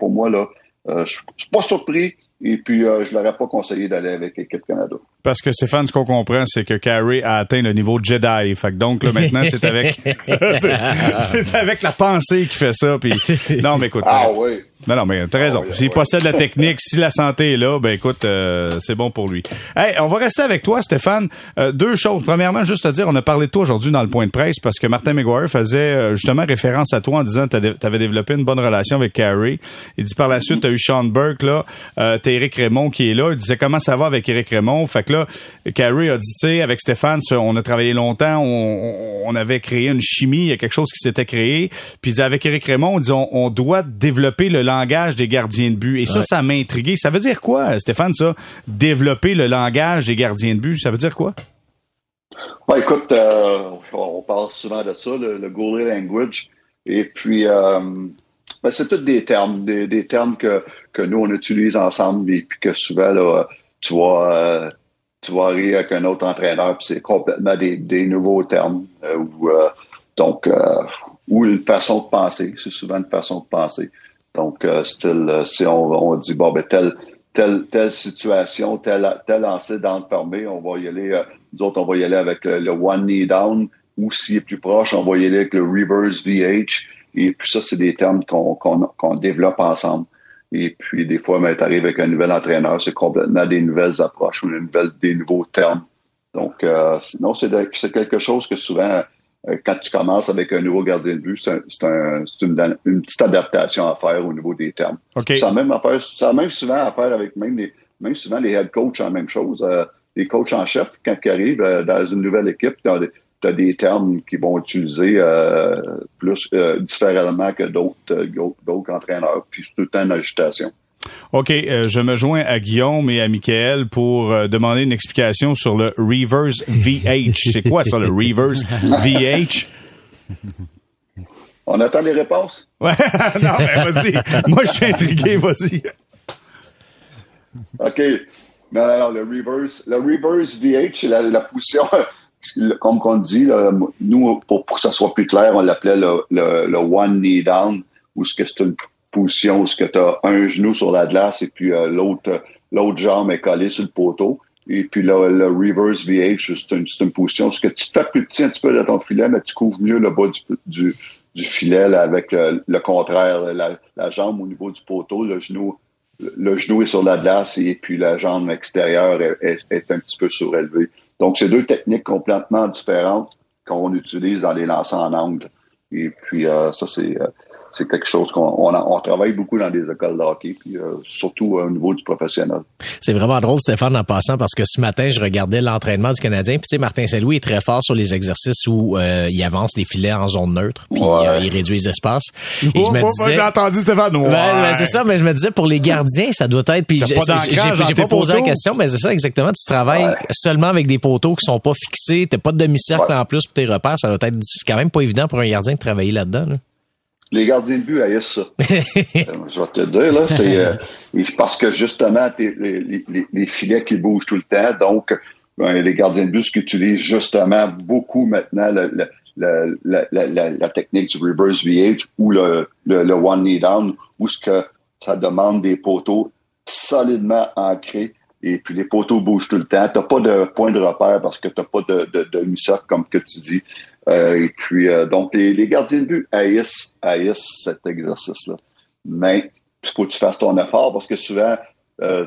pour moi, là, je suis pas surpris. Et puis, euh, je l'aurais pas conseillé d'aller avec l'équipe Canada. Parce que Stéphane, ce qu'on comprend, c'est que Carey a atteint le niveau Jedi. Fait que donc, là, maintenant, c'est avec, c'est avec la pensée qui fait ça. Puis, non, mais écoute. Ah oui. Non, non, mais t'as raison. Ah S'il possède la technique, si la santé est là, ben écoute, euh, c'est bon pour lui. Hey, on va rester avec toi, Stéphane. Euh, deux choses. Premièrement, juste à dire, on a parlé de toi aujourd'hui dans le point de presse parce que Martin McGuire faisait euh, justement référence à toi en disant que tu avais développé une bonne relation avec Carey. Il dit par la suite, tu as eu Sean Burke, là, euh, t'as Eric Raymond qui est là. Il disait comment ça va avec Eric Raymond? Fait que là, Carey a dit, tu sais, avec Stéphane, on a travaillé longtemps, on, on, avait créé une chimie, il y a quelque chose qui s'était créé. Puis il dit, avec Eric Raymond, on dit, on, doit développer le langage des gardiens de but. Et ça, ça m'a intrigué. Ça veut dire quoi, Stéphane, ça? Développer le langage des gardiens de but, ça veut dire quoi? Ben, écoute, euh, on parle souvent de ça, le, goalie language. Et puis, euh, ben, c'est tous des termes, des, termes que, que nous, on utilise ensemble et puis que souvent, là, tu vois, euh, tu vas arriver avec un autre entraîneur, puis c'est complètement des, des, nouveaux termes. ou, donc, ou une façon de penser. C'est souvent une façon de penser. Donc, euh, style, euh, si on, on, dit, bon, ben, telle, telle, telle situation, tel, tel dans fermé, on va y aller, euh, nous autres, on va y aller avec le, one knee down, ou s'il est plus proche, on va y aller avec le reverse VH. Et puis ça, c'est des termes qu'on développe ensemble. Et puis, des fois, ben, tu arrives avec un nouvel entraîneur, c'est complètement des nouvelles approches ou une nouvelle, des nouveaux termes. Donc, euh, non, c'est quelque chose que souvent, euh, quand tu commences avec un nouveau gardien de but, c'est un, une, une, petite adaptation à faire au niveau des termes. Okay. Ça a même affaire, ça a même souvent à faire avec même les, même souvent les head coachs en même chose. Euh, les coachs en chef, quand ils arrivent dans une nouvelle équipe, tu as, des termes qu'ils vont utiliser euh, plus différemment que d'autres d'autres entraîneurs. Puis c'est tout le temps une agitation. OK, euh, je me joins à Guillaume et à Michael pour euh, demander une explication sur le reverse VH. C'est quoi ça, le reverse VH? On attend les réponses? Ouais, non, mais vas-y. Moi, je suis intrigué, vas-y. OK. Non, non, non, le reverse, le reverse VH, c'est la, la, position, comme on dit, nous, pour, que ça soit plus clair, on l'appelait le, one knee down, ce que c'est une position où tu as un genou sur la glace et puis euh, l'autre jambe est collée sur le poteau. Et puis le, le reverse VH, c'est une, position où tu te fais plus petit un petit peu de ton filet, mais tu couvres mieux le bas du, filet avec le, contraire, la, jambe au niveau du poteau, le genou le genou est sur la glace et puis la jambe extérieure est, un petit peu surélevée. Donc, c'est deux techniques complètement différentes qu'on utilise dans les lancers en angle. Et puis, euh, ça, c'est euh, c'est quelque chose qu'on on, travaille beaucoup dans des écoles de hockey, puis euh, surtout au niveau du professionnel. C'est vraiment drôle, Stéphane, en passant, parce que ce matin, je regardais l'entraînement du Canadien, puis tu sais, Martin Saint-Louis est très fort sur les exercices où euh, il avance les filets en zone neutre, puis euh, il réduit les espaces. Et je me disais... J'ai entendu Stéphane, ouais. Ben, c'est ça, mais je me disais, pour les gardiens, ça doit être... Puis j'ai pas, posé la question, mais c'est ça, exactement. Tu travailles seulement avec des poteaux qui sont pas fixés, t'as pas de demi-cercle en plus pour tes repères, ça doit être quand même pas évident pour un gardien de travailler là-dedans. Là. Les gardiens de but haïssent ça. Euh, je vais te dire, là, euh, parce que justement, les, filets qui bougent tout le temps, donc ben, les gardiens de but utilisent justement beaucoup maintenant la, technique du reverse VH ou le, one knee down, où ce que ça demande des poteaux solidement ancrés et puis les poteaux bougent tout le temps. T'as pas de point de repère parce que t'as pas de, de, de comme que tu dis. Euh, et puis, euh, donc, les, les, gardiens de but haïssent, haïssent cet exercice-là. Mais il faut que tu fasses ton effort parce que souvent, euh,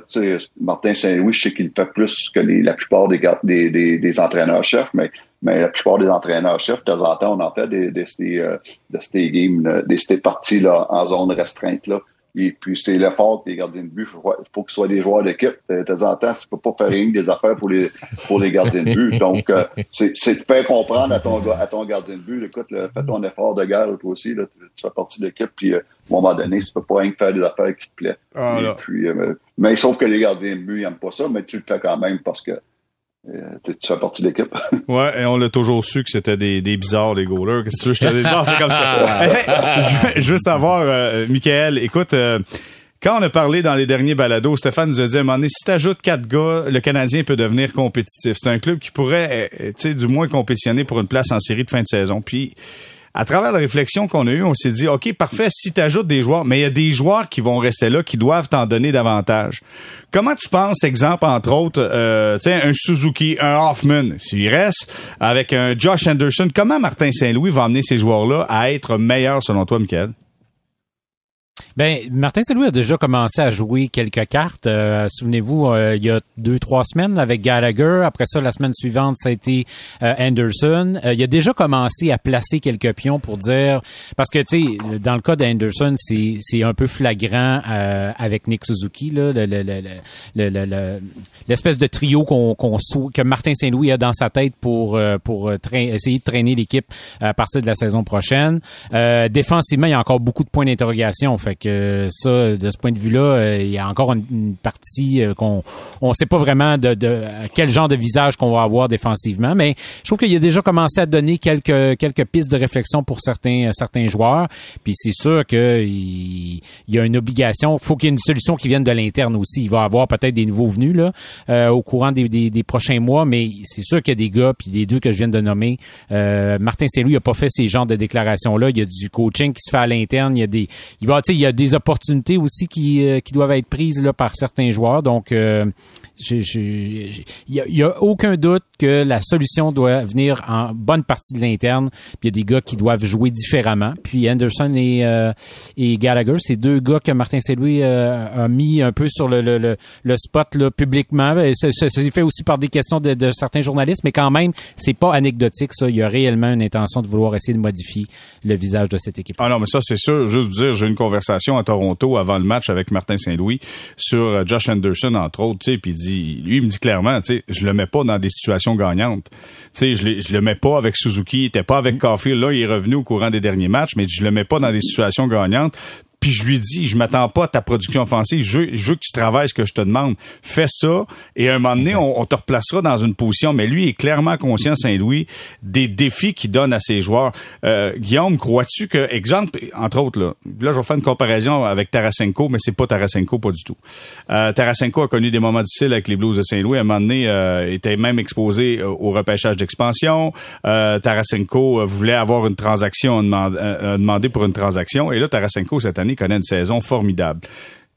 Martin Saint-Louis, je sais qu'il fait plus que les, la plupart des, des, des, des entraîneurs-chefs, mais, mais la plupart des entraîneurs-chefs, de temps en temps, on en fait des, des, des, euh, de ces games, des, ces parties-là en zone restreinte. Là. Et puis, c'est l'effort que les gardiens de but. Il faut, faut qu'ils soient des joueurs d'équipe. De temps en temps, tu peux pas faire rien des affaires pour les, pour les gardiens de but. Donc, euh, c'est de faire comprendre à ton, à ton gardien de but, écoute, fais ton effort de guerre, toi aussi, là, tu, fais partie de l'équipe, puis euh, à un moment donné, tu peux pas rien faire des affaires qui te plaisent. Ah, puis, euh, mais sauf que les gardiens de but, ils n'aiment pas ça, mais tu le fais quand même parce que euh, tu fais partie de l'équipe. ouais, et on l'a toujours su que c'était des, des bizarres, des goalers. Qu'est-ce que tu veux, je te dis? c'est comme ça. je, veux savoir, euh, Michael, écoute, euh, quand on a parlé dans les derniers balados, Stéphane nous a dit à un moment donné, si t'ajoutes quatre gars, le Canadien peut devenir compétitif. C'est un club qui pourrait, tu sais, du moins compétitionner pour une place en série de fin de saison. Puis, à travers la réflexion qu'on a eue, on s'est dit, OK, parfait, si tu ajoutes des joueurs, mais il y a des joueurs qui vont rester là, qui doivent t'en donner davantage. Comment tu penses, exemple, entre autres, euh, un Suzuki, un Hoffman, s'il reste, avec un Josh Anderson, comment Martin Saint-Louis va amener ces joueurs-là à être meilleurs selon toi, Michael? Ben, Martin Saint-Louis a déjà commencé à jouer quelques cartes. Euh, souvenez-vous, euh, il y a deux, trois semaines avec Gallagher. Après ça, la semaine suivante, ça a été euh, Anderson. il a déjà commencé à placer quelques pions pour dire... Parce que, tu sais, dans le cas d'Anderson, c'est, c'est un peu flagrant avec Nick Suzuki, là, le, l'espèce de trio qu'on, que Martin Saint-Louis a dans sa tête pour, pour essayer de traîner l'équipe à partir de la saison prochaine. défensivement, il y a encore beaucoup de points d'interrogation. Fait que ça, de ce point de vue-là, euh, il y a encore une, partie euh, qu'on on sait pas vraiment de, quel genre de visage qu'on va avoir défensivement, mais je trouve qu'il a déjà commencé à donner quelques quelques pistes de réflexion pour certains certains joueurs. Puis c'est sûr qu'il y a une obligation. Faut qu'il y ait une solution qui vienne de l'interne aussi. Il va avoir peut-être des nouveaux venus là euh, au courant des, des, prochains mois, mais c'est sûr qu'il y a des gars, puis les deux que je viens de nommer, Martin Saint-Louis n'a pas fait ces genres de déclarations là. Il y a du coaching qui se fait à l'interne. Il y a des, il va, il y a des opportunités aussi qui, euh, qui doivent être prises là, par certains joueurs. Donc, euh, il y, a, aucun doute que la solution doit venir en bonne partie de l'interne. Puis il y a des gars qui doivent jouer différemment. Puis Anderson et, euh, et Gallagher, c'est deux gars que Martin Saint-Louis a mis un peu sur le, le, le, spot là, publiquement. Ça, s'est fait aussi par des questions de, de, certains journalistes, mais quand même, c'est pas anecdotique ça. Il y a réellement une intention de vouloir essayer de modifier le visage de cette équipe. Ah non, mais ça c'est sûr. Juste dire, j'ai une conversation à Toronto avant le match avec Martin Saint-Louis sur euh, Josh Anderson entre autres, tu sais, puis lui il me dit clairement, tu sais, je le mets pas dans des situations gagnantes. Tu sais, je, je le mets pas avec Suzuki, il était pas avec Caulfield, là il est revenu au courant des derniers matchs, mais je le mets pas dans des situations gagnantes. Puis je lui dis, je m'attends pas à ta production offensive. Je veux, je veux, que tu travailles ce que je te demande. Fais ça et à un moment donné, on, te replacera dans une position. Mais lui est clairement conscient, Saint-Louis, des défis qu'il donne à ses joueurs. Euh, Guillaume, crois-tu que, exemple, entre autres, là, là, je vais faire une comparaison avec Tarasenko, mais c'est pas Tarasenko, pas du tout. Euh, Tarasenko a connu des moments difficiles avec les Blues de Saint-Louis. À un moment donné, euh, était même exposé euh, au repêchage d'expansion. Euh, Tarasenko voulait avoir une transaction, a demandé pour une transaction. Et là, Tarasenko, cette année, connaît une saison formidable.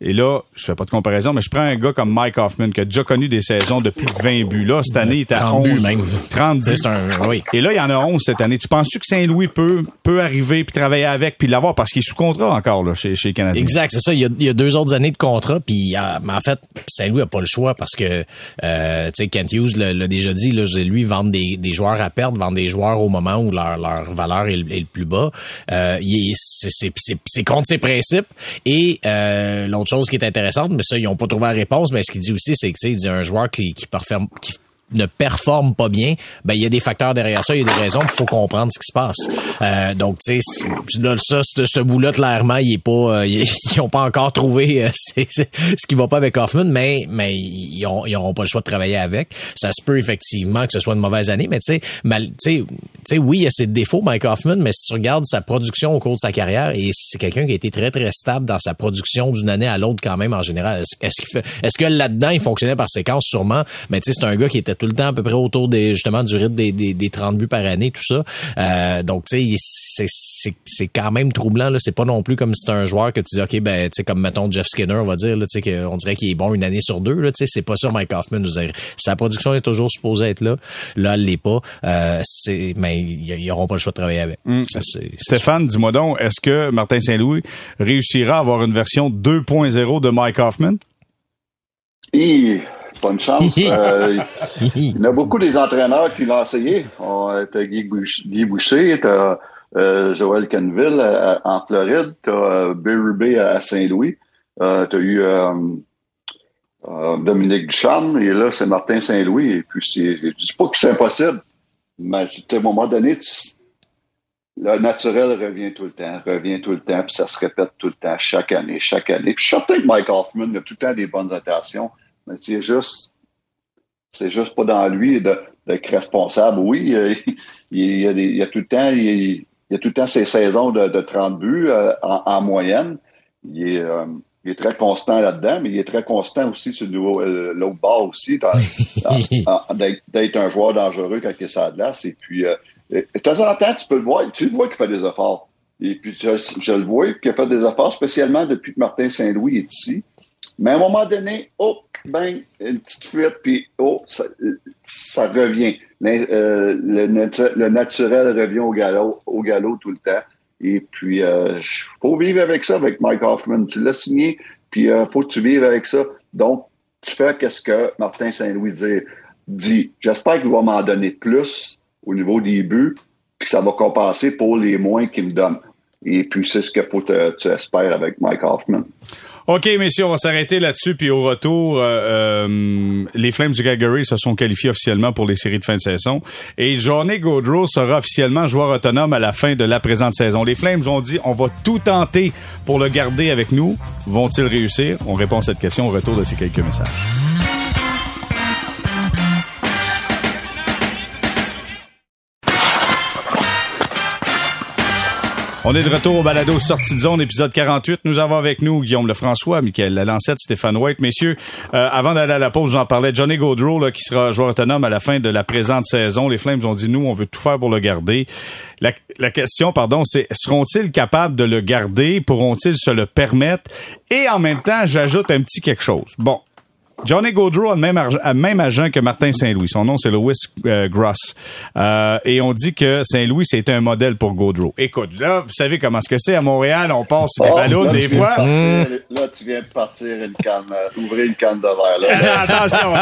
Et là, je fais pas de comparaison, mais je prends un gars comme Mike Hoffman qui a déjà connu des saisons de plus de 20 buts. Là, cette année, il est à 11. Buts même. 30 buts. Un, oui. Et là, il y en a 11 cette année. Tu penses-tu que Saint-Louis peut, peut arriver puis travailler avec puis l'avoir? Parce qu'il est sous contrat encore là, chez, chez les Canadiens? Exact, c'est ça. Il y, a, il y, a, deux autres années de contrat puis mais en fait, Saint-Louis a pas le choix parce que, euh, tu sais, Kent Hughes l'a déjà dit, là, lui, vendre des, des joueurs à perdre, vendre des joueurs au moment où leur, leur valeur est, le plus bas. Euh, c'est contre ses principes. Et euh, l'autre chose qui est intéressante, mais ça, ils n'ont pas trouvé la réponse. Mais ce qu'il dit aussi, c'est que, tu sais, il dit un joueur qui, qui, qui ne performe pas bien, ben il y a des facteurs derrière ça, il y a des raisons, il faut comprendre ce qui se passe. Euh, donc tu sais, ça, ce, bout-là clairement, il est pas, euh, ils ont pas encore trouvé euh, ce qui va pas avec Hoffman, mais mais ils ont ils auront pas le choix de travailler avec. Ça se peut effectivement que ce soit une mauvaise année, mais tu sais, mal, tu sais, oui, il y a ses défauts Mike Hoffman, mais si tu regardes sa production au cours de sa carrière, et c'est quelqu'un qui a été très très stable dans sa production d'une année à l'autre quand même en général. Est-ce, est-ce que là-dedans il fonctionnait par séquence? Sûrement, mais tu sais c'est un gars qui était tout le temps à peu près autour des justement du rythme des, des, des 30 buts par année, tout ça. Euh, donc, tu sais, c'est quand même troublant. Là. C'est pas non plus comme si c'est un joueur que tu dis, OK, ben, tu sais, comme mettons Jeff Skinner, on va dire, là, tu sais, on dirait qu'il est bon une année sur deux. Là, tu sais, c'est pas ça, Mike Hoffman. Sa production est toujours supposée être là. Là, elle l'est pas. Euh, c'est, mais ils n'auront pas le choix de travailler avec. Mm. Stéphane, dis-moi donc, est-ce que Martin Saint-Louis réussira à avoir une version 2.0 de Mike Hoffman? Pas une chance. Euh, il y en a beaucoup des entraîneurs qui l'ont essayé. T'as Guy, Guy Boucher, t'as euh, Joël Canville en Floride, t'as euh, Bill Rubé à Saint-Louis, euh, t'as eu euh, Dominique Ducharme, et là, c'est Martin Saint-Louis. Et puis, je dis pas que c'est impossible, mais à un moment donné, le naturel revient tout le temps, revient tout le temps, puis ça se répète tout le temps, chaque année, chaque année. Puis je suis certain que Mike Hoffman a tout le temps des bonnes intentions, mais c'est juste, c'est juste pas dans lui d'être responsable. Oui, il, y a il, a tout le temps, il, y a tout le temps ses saisons de, de 30 buts euh, en, moyenne. Il est, euh, il est très constant là-dedans, mais il est très constant aussi sur euh, l'autre bord aussi, d'être un joueur dangereux quand il est sur la glace. Et puis, de temps en temps, tu peux le voir, tu le vois qu'il fait des efforts. Et puis, je, le vois qu'il fait des efforts, spécialement depuis que Martin Saint-Louis est ici. Mais à un moment donné, oh, ben, une petite fuite, puis oh, ça, revient. Euh, le, naturel revient au galop, au galop tout le temps. Et puis, il euh, faut vivre avec ça, avec Mike Hoffman. Tu l'as signé, puis il euh, faut que tu vives avec ça. Donc, tu fais qu'est-ce que Martin Saint-Louis dit. J'espère qu'il va m'en donner plus au niveau des buts, puis que ça va compenser pour les moins qu'il me donne. Et puis, c'est ce qu'il faut que tu espères avec Mike Hoffman. OK, messieurs, on va s'arrêter là-dessus. Puis au retour, euh, euh, les Flames du Calgary se sont qualifiés officiellement pour les séries de fin de saison. Et Johnny Gaudreau sera officiellement joueur autonome à la fin de la présente saison. Les Flames ont dit, on va tout tenter pour le garder avec nous. Vont-ils réussir? On répond à cette question au retour de ces quelques messages. On est de retour au balado Sortie de zone, épisode 48. Nous avons avec nous Guillaume Lefrançois, Michael Lalancette, Stéphane White. Messieurs, euh, avant d'aller à la pause, j'en parlais. Johnny Gaudreau, là, qui sera joueur autonome à la fin de la présente saison. Les Flames ont dit, nous, on veut tout faire pour le garder. La, la question, pardon, c'est seront-ils capables de le garder? Pourront-ils se le permettre? Et en même temps, j'ajoute un petit quelque chose. Bon, Johnny Gaudreau a le même, même agent que Martin Saint-Louis. Son nom, c'est Louis euh, Gross. Euh, et on dit que Saint-Louis, c'est un modèle pour Gaudreau. Écoute, là, vous savez comment ce que c'est à Montréal. On passe des oh, ballons des fois. là, tu viens de partir une canne, euh, ouvrir une canne de verre. Là, Attention.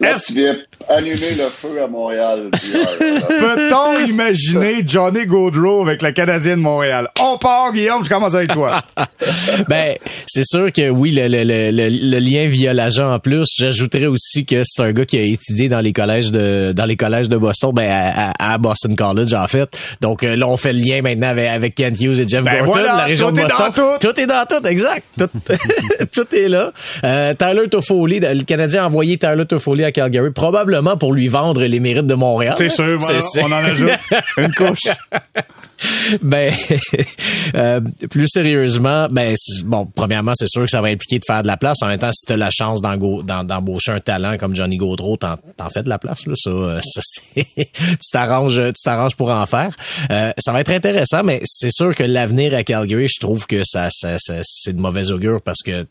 là, tu viens allumer le feu à Montréal. Peut-on imaginer Johnny Gaudreau avec la Canadienne de Montréal? On part, Guillaume, je commence avec toi. ben, c'est sûr que oui, le, le, le, le lien via l'agent en plus. J'ajouterais aussi que c'est un gars qui a étudié dans les collèges de dans les collèges de Boston, ben à, Boston College en fait. Donc euh, là, on fait le lien maintenant avec, avec Kent Hughes et Jeff ben Gorton, la région de Boston. tout. tout. est dans tout, exact. Tout, tout est là. Euh, Tyler Toffoli, le Canadien a envoyé Tyler Toffoli à Calgary, probablement pour lui vendre les mérites de Montréal. C'est sûr, on en ajoute une couche. ben, euh, plus sérieusement, ben, bon, premièrement, c'est sûr que ça va impliquer de faire de la place. En même temps, si tu as la chance d'embaucher un talent comme Johnny Gaudreau, t'en, fais de la place, là. Ça, euh, ça tu t'arranges, tu t'arranges pour en faire. Euh, ça va être intéressant, mais c'est sûr que l'avenir à Calgary, je trouve que ça, ça, c'est de mauvais augure parce que,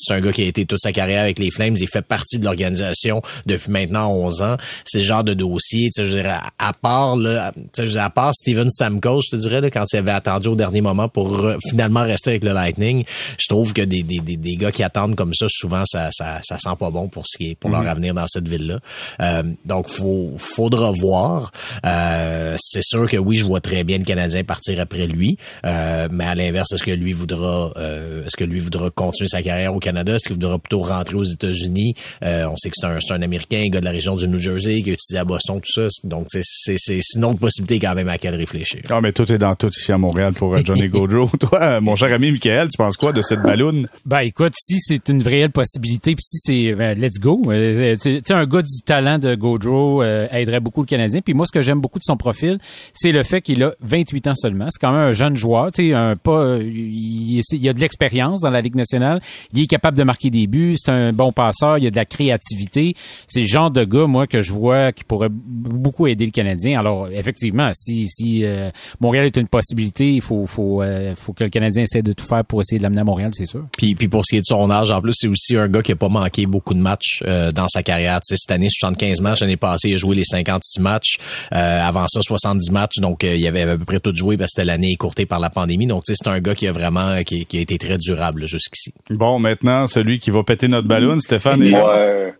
c'est un gars qui a été toute sa carrière avec les Flames. Il fait partie de l'organisation depuis maintenant 11 ans. C'est le genre de dossier, tu sais, je dirais, à part, là, tu sais, à part Steven Stamkos, je te dirais, là, quand il avait attendu au dernier moment pour finalement rester avec le Lightning, je trouve que des, des, des, des, gars qui attendent comme ça, souvent, ça, ça, ça sent pas bon pour ce qui est, pour leur mhm. avenir dans cette ville-là. Euh, donc, faut, faudra voir. Euh, c'est sûr que oui, je vois très bien le Canadien partir après lui. Euh, mais à l'inverse, est-ce que lui voudra, euh, est-ce que lui voudra continuer sa carrière au Canada? Est-ce qu'il voudra plutôt rentrer aux États-Unis? Euh, on sait que c'est un, un Américain, un gars de la région du New Jersey, qui a étudié à Boston, tout ça. Donc, c'est, c'est, une autre possibilité quand même à laquelle réfléchir. Ah, mais tout est dans tout ici à Montréal pour euh, Johnny Gaudreau. Toi, mon cher ami Michael, tu penses quoi de cette balloune? Ben, écoute, si c'est une réelle possibilité, puis si c'est ben, let's go. Euh, tu sais, un gars du talent de Gaudreau aiderait beaucoup le Canadien. Puis moi, ce que j'aime beaucoup de son profil, c'est le fait qu'il a 28 ans seulement. C'est quand même un jeune joueur, tu sais, un pas, il, il, a de l'expérience dans la Ligue nationale. Il est capable de marquer des buts, c'est un bon passeur, il y a de la créativité. C'est le genre de gars, moi, que je vois qui pourrait beaucoup aider le Canadien. Alors, effectivement, si, si euh, Montréal est une possibilité, il faut, faut, euh, faut que le Canadien essaie de tout faire pour essayer de l'amener à Montréal, c'est sûr. Puis, puis pour ce qui est de son âge, en plus, c'est aussi un gars qui a pas manqué beaucoup de matchs euh, dans sa carrière. sais, cette année, 75 matchs. L'année passée, il a joué les 56 matchs. avant ça, 70 matchs. Donc, il avait à peu près tout joué parce que c'était l'année écourtée par la pandémie. Donc, c'est un gars qui a vraiment qui, qui a été très durable jusqu'ici. Bon, maintenant, celui qui va péter notre ballon, Stéphane. Ouais.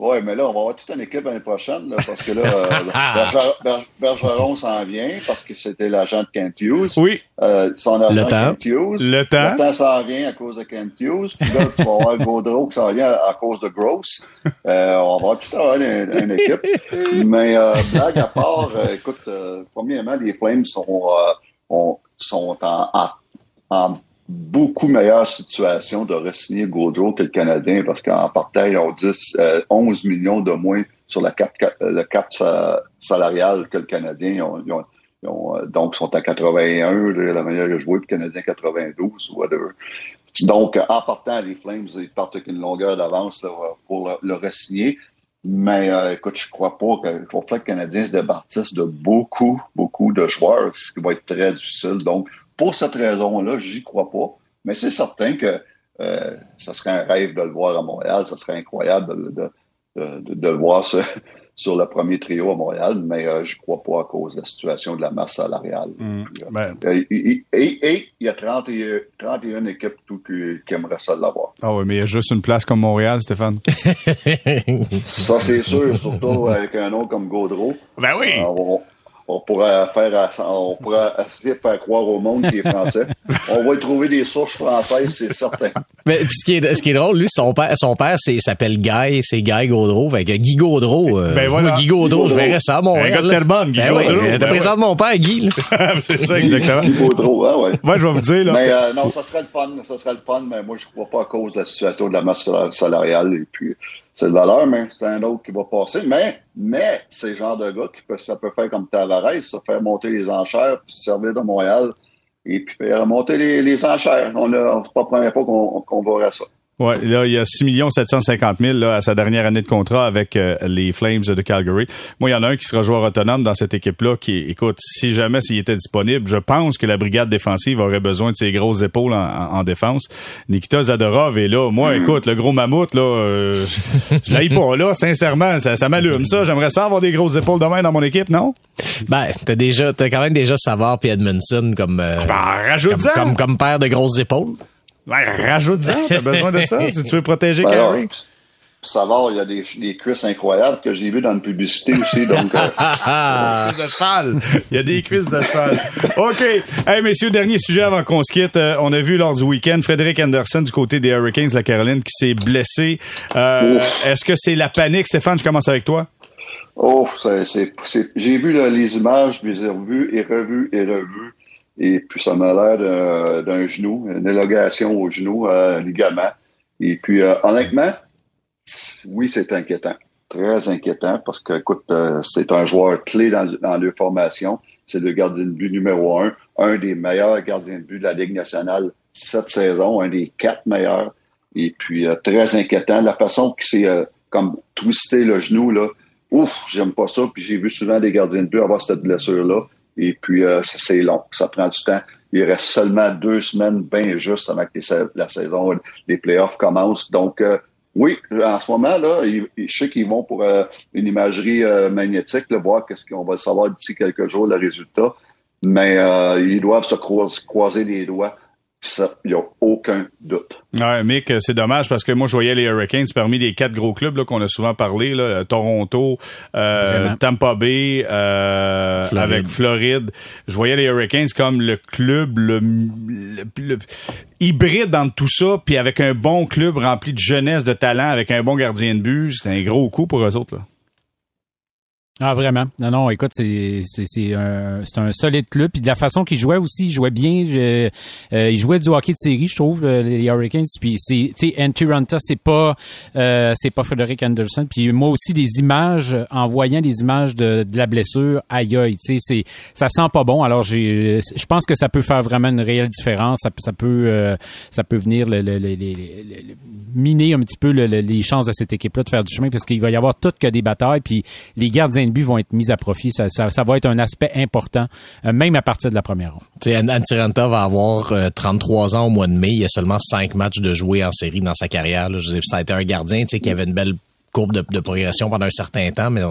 Oui, mais là, on va avoir toute une équipe l'année prochaine, là, parce que là, euh, Bergeron s'en vient, parce que c'était l'agent de Kent Hughes. Oui. Euh, son agent le temps. Kent Hughes. Le temps. Le temps s'en vient à cause de Kent Hughes. Puis là, tu vas avoir Gaudreau qui s'en vient à, cause de Gross. Euh, on va avoir tout avoir une, une équipe. Mais euh, blague à part, euh, écoute, euh, premièrement, les Flames sont, on, sont en, en, en beaucoup meilleure situation de re-signer Gaudreau que le Canadien parce qu'en partant, ils ont 10, 11 millions de moins sur la cap, le cap salarial que le Canadien. Ils ont, ils euh, donc, sont à 81, la manière de jouer, puis le Canadien 92 ou whatever. Donc, en partant, les Flames, ils partent avec une longueur d'avance pour le, le re-signer. Mais euh, écoute, je crois pas qu'il faut que le Canadien se débartisse de beaucoup, beaucoup de joueurs, ce qui va être très difficile. Donc, pour cette raison-là, j'y crois pas. Mais c'est certain que euh, ça serait un rêve de le voir à Montréal. Ça serait incroyable de, de, de, de le voir sur, sur, le premier trio à Montréal, mais euh, je crois pas à cause de la situation de la masse salariale. Mmh, ben. et, et, et, il y a 31, 31 équipes tout qui, qui aimeraient ça l'avoir. Ah oui, mais il y a juste une place comme Montréal, Stéphane. ça, c'est sûr, surtout avec un nom comme Gaudreau. Ben oui! On, on pourrait faire on essayer de faire croire au monde qu'il est français. on va y trouver des sources françaises, c'est certain. Mais ce qui est ce qui est drôle, lui, son père, son père, c'est s'appelle Guy, c'est Guy Gaudreau, fait que Guy Gaudreau. Euh, ben voilà. Guy Gaudreau, je verrais ça à Montréal. Un gars de Terrebonne, Guy ben Gaudreau. Ben présente ouais. mon père, Guy. c'est ça, exactement. Guy Gaudreau, hein, ouais. Moi, je vais vous dire, là. Mais euh, non, ça serait le fun, ça serait le fun, mais moi, je crois pas à cause de la situation de la masse salariale et puis c'est le valeur, mais c'est un autre qui va passer. Mais, mais c'est le genre de gars qui peut, ça peut faire comme Tavares, ça faire monter les enchères, puis se servir de Montréal, et puis faire monter les, les enchères. On a, c'est pas la première fois qu'on qu'on verra ça. Ouais, là, il y a 6 750 000 là, à sa dernière année de contrat avec euh, les Flames de Calgary. Moi, il y en a un qui sera joueur autonome dans cette équipe-là qui, écoute, si jamais s'il était disponible, je pense que la brigade défensive aurait besoin de ses grosses épaules en, en, en défense. Nikita Zadorov est là. Moi, Mm. écoute, le gros mammouth, là, euh, je l'aille pas, là, sincèrement. Ça, ça m'allume, ça. J'aimerais ça avoir des grosses épaules demain dans mon équipe, non? Ben, t'as déjà, t'as quand même déjà Savard puis Edmondson comme, euh, Ben, comme, rajoute-en. comme, comme père de grosses épaules. Ben, rajoute-en. T'as besoin de ça si tu veux protéger Ben, alors, Savard, il y a des, des cuisses incroyables que j'ai vues dans une publicité aussi. Donc, euh, de cheval. Il y a des cuisses de cheval. OK. Hey, messieurs, dernier sujet avant qu'on se quitte. Euh, on a vu lors du week-end Frédéric Anderson du côté des Hurricanes de la Caroline qui s'est blessé. Euh, Est-ce que c'est la panique? Stéphane, je commence avec toi. oh, c'est, j'ai vu là, les images, je les ai revues et revues et revues. Et puis, ça m'a l'air d'un, genou, une élongation au genou, un ligament. Et puis, euh, honnêtement, oui, c'est inquiétant. Très inquiétant parce que, écoute, euh, c'est un joueur clé dans, dans leur formation. C'est le gardien de but numéro un, un des meilleurs gardiens de but de la Ligue nationale cette saison, un des quatre meilleurs. Et puis, euh, très inquiétant. La façon qu'il s'est comme twisté le genou, là, ouf, j'aime pas ça. Puis j'ai vu souvent des gardiens de but avoir cette blessure-là. Et puis, euh, c'est long. Ça prend du temps. Il reste seulement deux semaines bien juste avant que la saison, les playoffs commencent. Donc, euh, oui, en ce moment, là, je sais qu'ils vont pour euh, une imagerie euh, magnétique, là, voir qu'est-ce qu'on va savoir d'ici quelques jours, le résultat. Mais euh, ils doivent se croiser les doigts. Ça, il n'y a aucun doute. Ouais, Mick, c'est dommage parce que moi, je voyais les Hurricanes parmi les quatre gros clubs là, qu'on a souvent parlé, là, Toronto, euh. Tampa Bay, euh, Floride. avec Floride. Je voyais les Hurricanes comme le club le, le- le- hybride dans tout ça, puis avec un bon club rempli de jeunesse, de talent, avec un bon gardien de but. C'est un gros coup pour eux autres. Là. Ah, vraiment. Non, non, écoute, c'est, c'est, c'est un, c'est un solide club. Puis de la façon qu'il jouait aussi, il jouait bien. Euh, il jouait du hockey de série, je trouve, euh, les Hurricanes. Puis c'est, tu sais, Antiranta, c'est pas, euh, c'est pas Frederick Anderson. Puis moi aussi, les images, en voyant les images de, de la blessure, aïe aïe, tu sais, ça sent pas bon. Alors j'ai, je pense que ça peut faire vraiment une réelle différence. Ça, peut, ça peut venir le, le, le, miner un petit peu les chances de cette équipe-là de faire du chemin parce qu'il va y avoir tout que des batailles. Puis les gardiens buts vont être mis à profit. Ça, ça, va être un aspect important, euh, même à partir de la première ronde. Antiranta va avoir 33 euh, ans au mois de mai. Il y a seulement 5 matchs de jouer en série dans sa carrière. Là. Ça a été un gardien qui avait une belle courbe de, progression pendant un certain temps, mais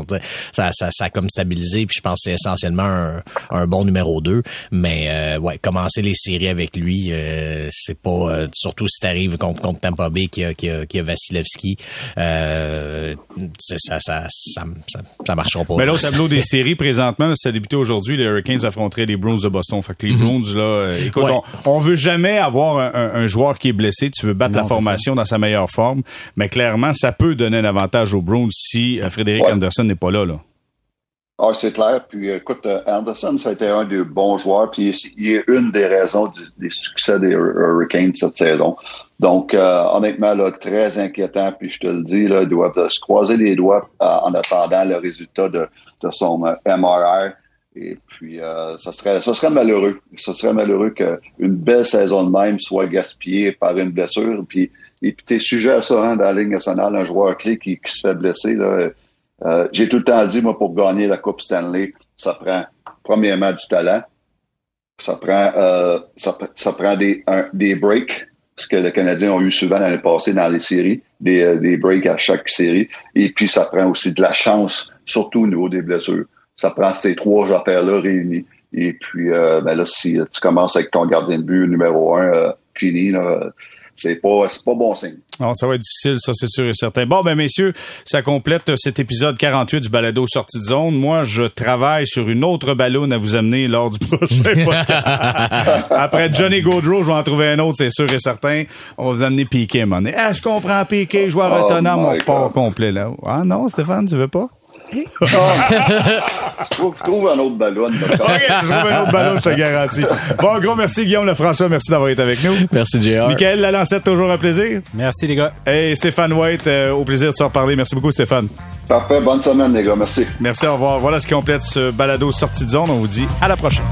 ça, ça, ça a comme stabilisé. Puis je pense que c'est essentiellement un, un, bon numéro 2. Mais euh, ouais, commencer les séries avec lui, euh, c'est pas euh, surtout si t'arrives contre, contre Tampa Bay qui a, qui a, qui a Vasilevski, euh, ça, ça, ça, ça, ça, marchera pas. Mais là, au tableau des séries, présentement, ça a débuté aujourd'hui. Les Hurricanes affronteraient les Bruins de Boston. Fait que les mm là, écoute, on, on, veut jamais avoir un, un, joueur qui est blessé. Tu veux battre la formation dans sa meilleure forme. Mais clairement, ça peut donner un avantage avantage aux Browns si euh, Frédéric Anderson n'est pas là. là. Ah, c'est clair. Puis écoute, euh, Anderson, ça a été un des bons joueurs. Puis il est une des raisons des succès des Hurricanes cette saison. Donc, euh, honnêtement, là, très inquiétant. Puis je te le dis, là, ils doivent se croiser les doigts en attendant le résultat de, de son MRI. Et puis, ça serait, ça serait malheureux. Ce serait malheureux qu'une belle saison de même soit gaspillée par une blessure. Puis, et puis, t'es sujet à ça, hein, dans la Ligue nationale, un joueur clé qui, se fait blesser. Euh, j'ai tout le temps dit, moi, pour gagner la Coupe Stanley, ça prend, premièrement, du talent. Ça prend, euh, ça, prend des, des breaks, ce que les Canadiens ont eu souvent l'année passée dans les séries, des, euh, des breaks à chaque série. Et puis, ça prend aussi de la chance, surtout au niveau des blessures. Ça prend ces trois affaires-là réunies. Et puis, ben là, si tu commences avec ton gardien de but numéro un fini, là, c'est pas, pas bon signe. Non, ça va être difficile, ça, c'est sûr et certain. Bon, ben, messieurs, ça complète cet épisode 48 du balado sortie de zone. Moi, je travaille sur une autre ballonne à vous amener lors du prochain podcast. Après Johnny Gaudreau, je vais en trouver un autre, c'est sûr et certain. On va vous amener Piqué, mon Ah, je comprends Piqué, joueur oh autonome, mon pas complet, là. Ah non, Stéphane, tu veux pas? Je, trouve, un autre ballon. OK, je trouve un autre ballon, je te garantis. Bon, gros merci Guillaume Lefrançois, merci d'avoir été avec nous. Merci JR. Michael Lalancette, toujours un plaisir. Merci les gars. Et Stéphane White, euh, au plaisir de se reparler. Merci beaucoup Stéphane. Parfait, bonne semaine les gars, merci. Merci, au revoir. Voilà ce qui complète ce balado sortie de zone. On vous dit à la prochaine.